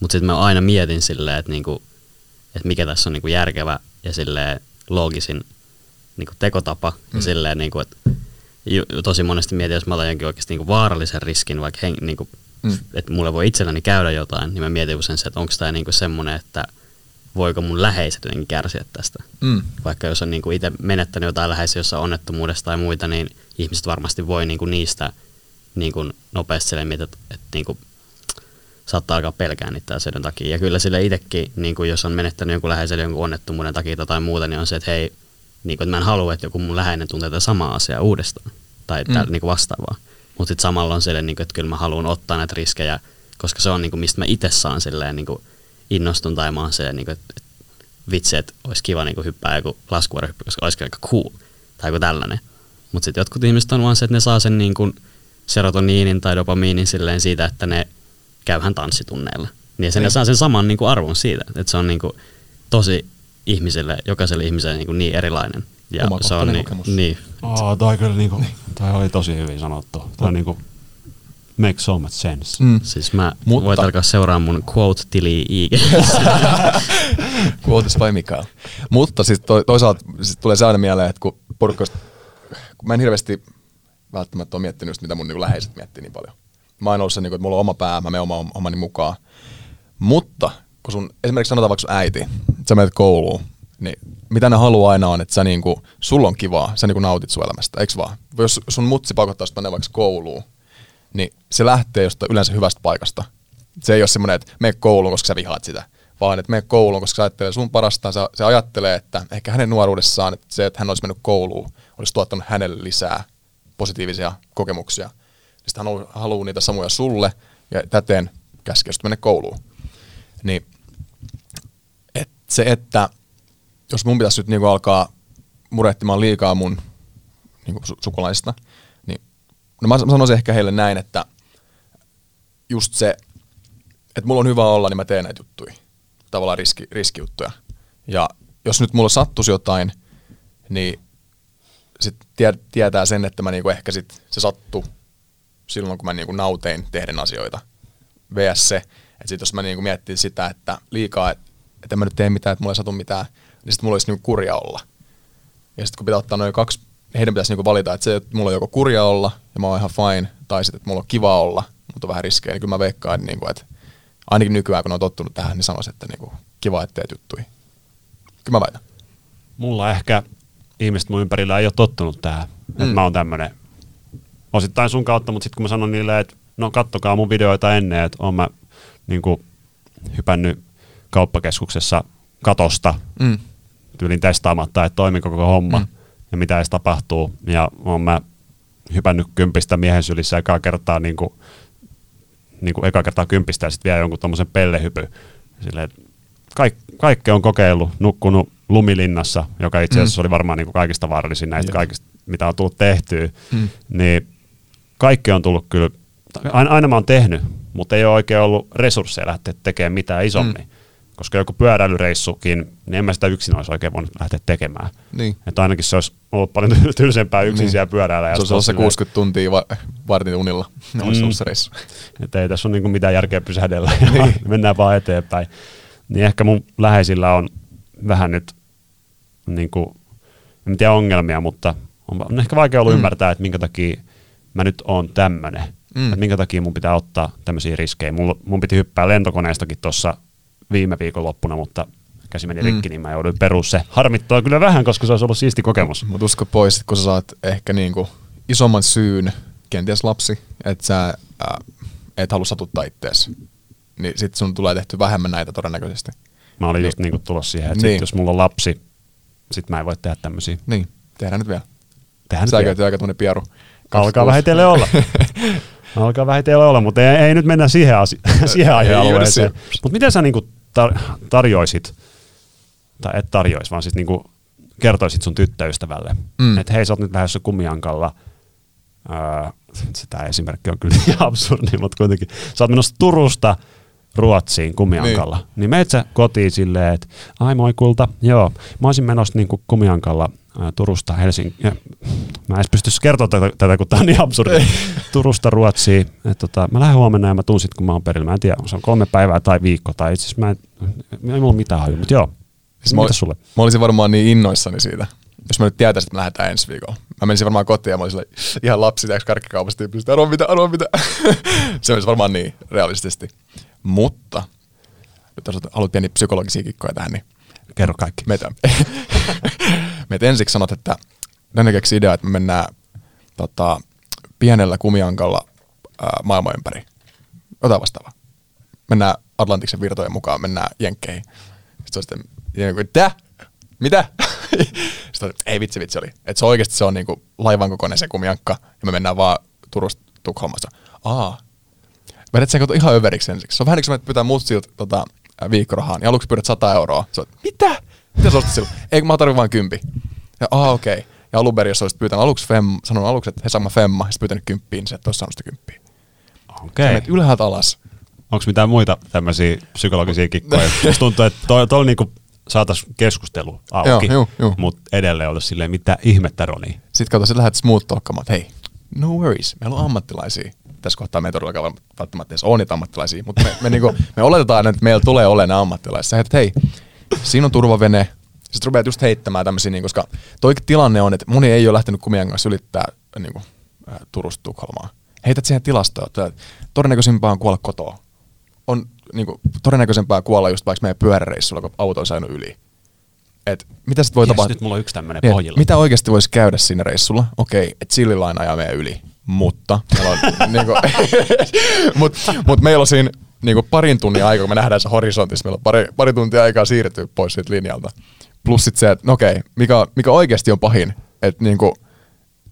mutta sitten mä aina mietin silleen, että niinku, että mikä tässä on niinku järkevä ja silleen loogisin niinku tekotapa. Mm. Ja silleen, niinku, että tosi monesti mietin, jos mä otan jonkin oikeasti niinku vaarallisen riskin, vaikka hen, niinku, Mm. että mulle voi itselläni käydä jotain, niin mä mietin usein se, että onko tämä niinku semmoinen, että voiko mun läheiset jotenkin kärsiä tästä. Mm. Vaikka jos on niinku itse menettänyt jotain läheisiä jossain onnettomuudesta tai muita, niin ihmiset varmasti voi niinku niistä niinku nopeasti silleen miettiä, että, että niinku, saattaa alkaa pelkää niitä asioiden takia. Ja kyllä sille itsekin, niin kuin jos on menettänyt jonkun läheisen jonkun onnettomuuden takia tai muuta, niin on se, että hei, niin kuin, että mä en halua, että joku mun läheinen tuntee tätä samaa asiaa uudestaan tai Mm. mm. niin kuin vastaavaa. Mutta sitten samalla on silleen, niin kuin, että kyllä mä haluan ottaa näitä riskejä, koska se on niin kuin, mistä mä itse saan silleen, niin kuin, innostun tai mä oon silleen, niin kuin, että, että vitsi, että olisi kiva niin kuin, hyppää joku laskuvarjohyppy, koska olisi aika cool tai joku tällainen. Mutta sitten jotkut ihmiset on vaan se, että ne saa sen niin kuin, serotoniinin tai dopamiinin silleen siitä, että ne käyhän tanssitunneilla. Niin se ne Niin. saa sen saman niin kuin arvon siitä, että se on niin kuin, tosi ihmiselle, jokaiselle ihmiselle niin, kuin niin erilainen. Ja se on niin, kokemus. niin, Oh, toi, kyllä niinku, toi oli tosi hyvin sanottu. Toi niinku makes so much sense. Mm. siis mä Mutta- voit alkaa seuraa mun quote-tiliä IG. <laughs> Quotes by Mikael. Mutta siis to, toisaalta siis tulee se aina mieleen, että kun porukka, kun mä en hirveästi välttämättä ole miettinyt just, mitä mun niin läheiset miettii niin paljon. Mä oon ollut se, niin kuin, että mulla on oma pää, mä menen oma, omani mukaan. Mutta kun sun, esimerkiksi sanotaan vaikka sun äiti, että sä menet kouluun, niin mitä ne haluaa aina on, että sä niinku, sulla on kivaa, sä niinku nautit sun elämästä, eikö vaan? Jos sun mutsi pakottaa mennä vaikka kouluun, niin se lähtee jostain yleensä hyvästä paikasta. Se ei ole semmoinen, että mene kouluun, koska sä vihaat sitä, vaan että mene kouluun, koska se ajattelee sun parastaan. Se, se ajattelee, että ehkä hänen nuoruudessaan että se, että hän olisi mennyt kouluun, olisi tuottanut hänelle lisää positiivisia kokemuksia. Sitten hän haluaa, haluaa niitä samoja sulle ja täten käskee mennä kouluun. Niin et se, että jos mun pitäisi nyt niinku alkaa murehtimaan liikaa mun niinku su- sukulaisista, niin no mä sanoisin ehkä heille näin, että just se, että mulla on hyvä olla, niin mä teen näitä juttuja. Tavallaan riski, riskijuttuja. Ja jos nyt mulla sattuisi jotain, niin sit tie, tietää sen, että mä niinku ehkä sit, se sattuu silloin, kun mä niinku nautein tehden asioita. VS se, että sit jos mä niinku miettii sitä, että liikaa, että et en mä nyt tee mitään, että mulla ei satu mitään, niin sit mulla olisi niinku kurja olla. Ja sitten kun pitää ottaa noin kaksi, heidän pitäisi niinku valita, että se, että mulla on joko kurja olla ja mä oon ihan fine, tai sitten, että mulla on kiva olla, mutta on vähän riskejä, niin kyllä mä veikkaan, että, niinku, että ainakin nykyään, kun on tottunut tähän, niin sanoisin, että niinku, kiva, että teet juttuja. Kyllä mä väitän. Mulla ehkä ihmiset mun ympärillä ei ole tottunut tähän, mm. että Mm. mä oon tämmönen osittain sun kautta, mutta sitten kun mä sanon niille, että no kattokaa mun videoita ennen, että oon mä niin kuin, hypännyt kauppakeskuksessa katosta Mm. Tyylin testaamatta, että toimiko koko homma mm. Ja mitä edes tapahtuu. Ja oon mä hypännyt kympistä miehen sylissä ekaa kertaa niin kuin, niin kuin eka kertaa kympistä ja sitten vielä jonkun tuommoisen pellehypy. Silleen, kaik, kaikki on kokeillut, nukkunut lumilinnassa, joka itse asiassa mm. oli varmaan niin kuin kaikista vaarallisin näistä Joo. kaikista, mitä on tullut tehtyä, mm. niin kaikki on tullut kyllä, aina, aina mä oon tehnyt, mutta ei ole oikein ollut resursseja lähteä tekemään mitään isommin. Mm. Koska joku pyöräilyreissukin, niin en mä sitä yksin olisi oikein voinut lähteä tekemään. Niin. Että ainakin se olisi ollut paljon <laughs> tylsempää yksin niin. siellä pyöräillä. Se olisi ollut se 60 tuntia va- vartin unilla. Mm. olisi ollut se reissu. Että ei tässä ole niinku mitään järkeä pysähdellä niin. <laughs> mennään vaan eteenpäin. Niin ehkä mun läheisillä on vähän nyt, niin kuin, en tiedä ongelmia, mutta on ehkä vaikea ollut mm. ymmärtää, että minkä takia mä nyt oon tämmönen. Mm. Että minkä takia mun pitää ottaa tämmöisiä riskejä. Mun, mun piti hyppää lentokoneestakin tuossa viime viikon loppuna, mutta käsi meni mm. rikki, niin mä jouduin perus se. Harmittaa kyllä vähän, koska se olisi ollut siisti kokemus. Mutta usko pois, että kun sä saat ehkä niinku isomman syyn, kenties lapsi, että sä ää, et halua satuttaa ittees, niin sit sun tulee tehty vähemmän näitä todennäköisesti. Mä olin niin. just niinku tulossa siihen, että niin. sit, jos mulla on lapsi, sit mä en voi tehdä tämmöisiä. Niin, tehdään nyt vielä. Tehdään Sä käytit aika tunne pieru. Alkaa vähitellen olla. <laughs> Alkaa vähitellen olla, mutta ei, ei nyt mennä siihen, asi- <laughs> siihen aihealueeseen. Mutta miten sä niinku tar- tarjoisit, tai et tarjois, vaan siis niinku kertoisit sun tyttöystävälle, mm. että hei sä oot nyt lähdössä kumiankalla, öö, <laughs> sitä esimerkki on kyllä <laughs> ihan absurdi, mutta kuitenkin. Sä oot menossa Turusta Ruotsiin kumiankalla, niin, niin meet sä kotiin silleen, että ai moi kulta, joo, mä olisin menossa niin kumiankalla Turusta Helsinkiin. Mä en edes pysty kertoa tätä, tätä kun tämä on niin absurdi. Turusta Ruotsiin. Et tota, mä lähden huomenna ja mä tuun sitten, kun mä oon perillä. Mä en tiedä, se on kolme päivää tai viikko. Tai itse asiassa mä en, ei mulla mitään haju, mutta joo. Siis mä, sulle? Mä olisin varmaan niin innoissani siitä. Jos mä nyt tietäisin, että me lähdetään ensi viikolla. Mä menisin varmaan kotiin ja mä olisin ihan lapsi tiedätkö karkkikaupasta tyyppisesti, arvoa mitä, arvoa mitä. <laughs> se olisi varmaan niin realistisesti. Mutta, nyt jos haluat pieni psykologisia kikkoja tähän, niin Kerro kaikki. Meitä. <laughs> Meitä ensiksi sanot, että Dani keksi idea, että me mennään tota, pienellä kumiankalla ää, maailman ympäri. Ota vastaava. Mennään Atlantiksen virtojen mukaan, mennään Jenkkeihin. Sitten sitten, mitä? Mitä? <laughs> Sitten ei vitsi vitsi oli. Että se oikeasti se on niinku laivan kokoinen se kumiankka, ja me mennään vaan Turusta Tukholmassa. Aa. Vedät sen ihan överiksi ensiksi. Se on vähän niin kuin pitää siltä tota, viikkorahaan. Ja aluksi pyydät 100 euroa. Sä mitä? Mitä sä ostat silloin? Ei, mä tarvitsen vain kympi. Ja aa, okei. Okay. Ja alun perin, jos olisit pyytänyt aluksi fem, sanon aluksi, että he saamme femma, ja sitten pyytänyt kymppiin, niin sä et olisi saanut sitä kymppiä. Okei. Okay. ylhäältä alas. Onko mitään muita tämmöisiä psykologisia kikkoja? <laughs> Musta tuntuu, että tuolla toi niinku saataisiin keskustelu auki, mutta edelleen oltaisiin silleen, mitä ihmettä Roni. Sitten kato, sä lähdet smooth talkkaamaan, että hei, no worries, meillä on ammattilaisia tässä kohtaa me ei todellakaan välttämättä edes ole niitä ammattilaisia, mutta me, me, niinku, me oletetaan, että meillä tulee olemaan. Sä että hei, siinä on turvavene, sitten rupeat just heittämään tämmöisiä, niin, koska toi tilanne on, että moni ei ole lähtenyt kumien kanssa ylittää niin kuin, äh, Turusta Tukholmaa. Heität siihen tilastoon, että todennäköisempää on kuolla kotoa. On niin kuin, todennäköisempää kuolla just vaikka meidän pyöräreissulla, kun auto on saanut yli. Et, mitä sit voi tapahtua? Nyt mulla on yksi tämmöinen niin, pohjilla. Mitä oikeasti voisi käydä siinä reissulla? Okei, että sillilain ajaa meidän yli mutta meillä on, <laughs> niinku, <laughs> mut, mut meillä on siinä niinku parin tunnin aika, kun me nähdään se horisontissa, meillä on pari, pari tuntia aikaa siirtyä pois siitä linjalta. Plus sit se, että no okei, mikä, mikä oikeasti on pahin, että niinku,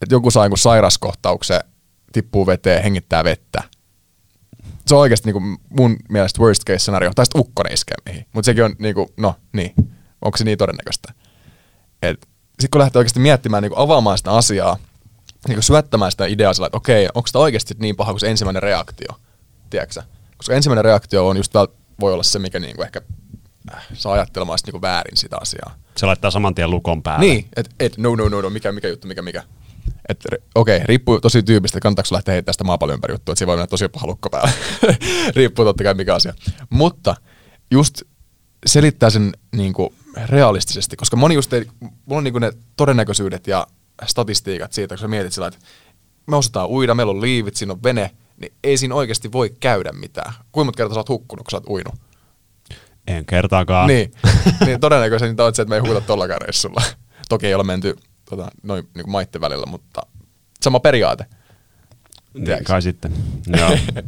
et joku saa niinku sairaskohtauksen, tippuu veteen, hengittää vettä. Se on oikeasti niinku mun mielestä worst case scenario, tai sitten ukkonen iskee mihin. Mutta sekin on niinku, no niin, onko se niin todennäköistä? Sitten kun lähtee oikeasti miettimään, niinku avaamaan sitä asiaa, niin syöttämään sitä ideaa että okei, onko sitä oikeasti niin paha kuin se ensimmäinen reaktio, tiedätkö Koska ensimmäinen reaktio on just vält, voi olla se, mikä niinku ehkä äh, saa ajattelemaan niinku väärin sitä asiaa. Se laittaa saman tien lukon päälle. Niin, että et, no, no, no, no, mikä, mikä juttu, mikä, mikä. Okei, okay, riippuu tosi tyypistä, että kannattaako lähteä heittämään sitä maapallon ympäri juttua, että siinä voi mennä tosi paha lukko päälle. <laughs> riippuu totta kai mikä asia. Mutta just selittää sen niin kuin realistisesti, koska moni just ei, mulla on niin kuin ne todennäköisyydet ja statistiikat siitä, kun sä mietit sillä, että me osataan uida, meillä on liivit, siinä on vene, niin ei siinä oikeasti voi käydä mitään. Kuinka monta kertaa sä oot hukkunut, kun sä oot uinut? En kertaakaan. Niin, <laughs> niin todennäköisesti on se, että me ei huuta tollakaan reissulla. Toki ei ole menty tota, noin niin maitten välillä, mutta sama periaate. Niin, kai sitten. Joo. <laughs>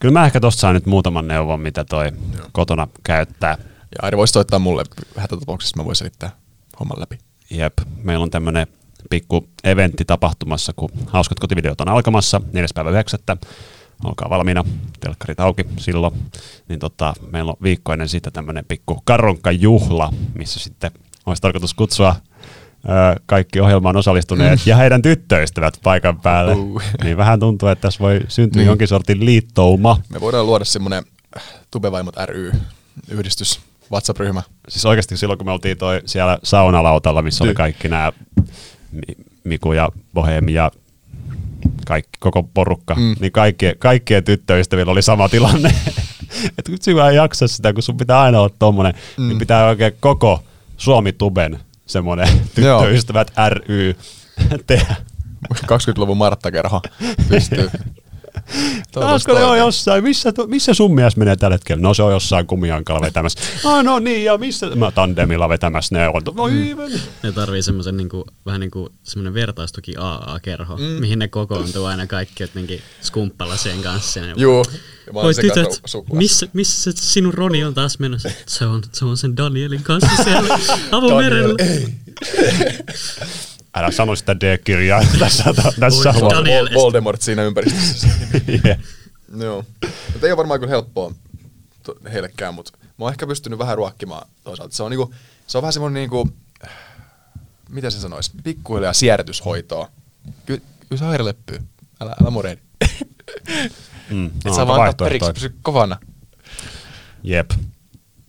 Kyllä mä ehkä tosta saan nyt muutaman neuvon, mitä toi Joo. kotona käyttää. Ja Ari voisi soittaa mulle hätätapauksessa, mä voisin selittää homman läpi. Jep, meillä on tämmönen pikku eventti tapahtumassa, kun hauskat kotivideot on alkamassa 4. päivä 9. Olkaa valmiina, telkkarit auki silloin. Niin tota, meillä on viikko ennen sitä tämmöinen pikku karronka-juhla, missä sitten olisi tarkoitus kutsua ö, kaikki ohjelmaan osallistuneet ja heidän tyttöystävät paikan päälle. Uh. Niin vähän tuntuu, että tässä voi syntyä Niin. jonkin sortin liittouma. Me voidaan luoda semmoinen Tubevaimot ry-yhdistys, WhatsApp-ryhmä. Siis oikeasti silloin, kun me oltiin toi siellä saunalautalla, missä oli Niin. kaikki nämä Miku ja Bohemi ja kaikki, koko porukka, mm. Niin kaikkien, kaikkien tyttöystävillä oli sama tilanne. <laughs> että kun sinä ei jaksa sitä, kun sun pitää aina olla tommonen, mm. niin Mm. pitää oikein koko Suomi-tuben semmoinen Joo. tyttöystävät ry <laughs> tehdä. <laughs> 20-luvun Martta-kerho pystyy. Ne on jossain, missä, missä sun mies menee tällä hetkellä? No se on jossain kumiankalla vetämässä. Ah, no niin, ja missä? Mä tandemilla vetämässä ne on. Voi mm. Ne tarvii semmoisen niinku, vähän niin kuin semmoinen vertaistuki AA-kerho, mm. mihin ne kokoontuu aina kaikki jotenkin kanssa. Ne- Juu. Ja mä Voi tytöt, kanssa missä, missä se sinun Roni on taas menossa? Se on, se on sen Danielin kanssa siellä <laughs> avomerellä. Daniel, ei. <laughs> Älä sano sitä D-kirjaa <laughs> tässä. tässä. Vol- Voldemort siinä ympäristössä. <laughs> yeah. Joo. Mutta ei ole varmaan kyllä helppoa heillekään, mutta mä oon ehkä pystynyt vähän ruokkimaan toisaalta. Se on, niinku, se on vähän semmoinen, niinku, miten se sanoisi, pikkuhiljaa siedätyshoitoa. Ky- kyllä se on leppyy. Älä, älä murehdi. Mm, Et no, saa aika vaan antaa periksi, pysy kovana. Jep.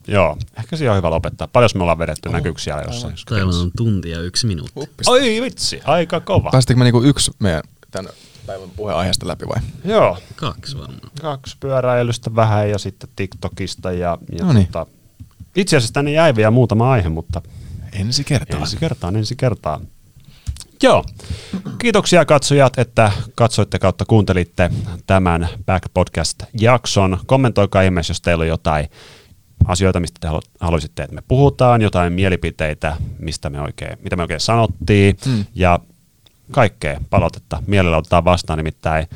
Joo, ehkä siihen on hyvä lopettaa. Paljon me ollaan vedetty näkyksiä jossain. Täällä on tunti ja yksi minuutti. Huppis. Oi vitsi, aika kova. Päästikö me niinku yksi meidän tämän päivän puheenaiheesta läpi vai? Joo, Kaksi varmaan. kaksi pyöräilystä vähän ja sitten TikTokista. Ja, ja Noniin. tota, itse asiassa tänne jäi vielä muutama aihe, mutta Ensi kertaa. ensi kertaan, ensi kertaa. Joo. Kiitoksia katsojat, että katsoitte kautta kuuntelitte tämän Back Podcast-jakson. Kommentoikaa ihmeessä, jos teillä on jotain asioita, mistä te halu- haluaisitte, että me puhutaan, jotain mielipiteitä, mistä me oikein, mitä me oikein sanottiin, Mm. ja kaikkea palautetta mielellä otetaan vastaan, nimittäin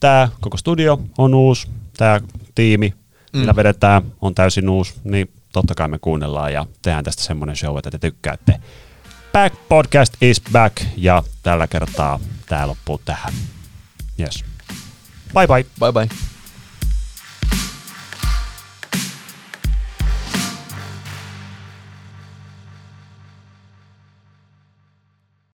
tämä koko studio on uusi, tämä tiimi, mm. vedetään, on täysin uusi, niin totta kai me kuunnellaan ja tehdään tästä semmoinen show, että te tykkäätte. Back Podcast is back, ja tällä kertaa tämä loppuu tähän. Yes. Bye bye. Bye bye.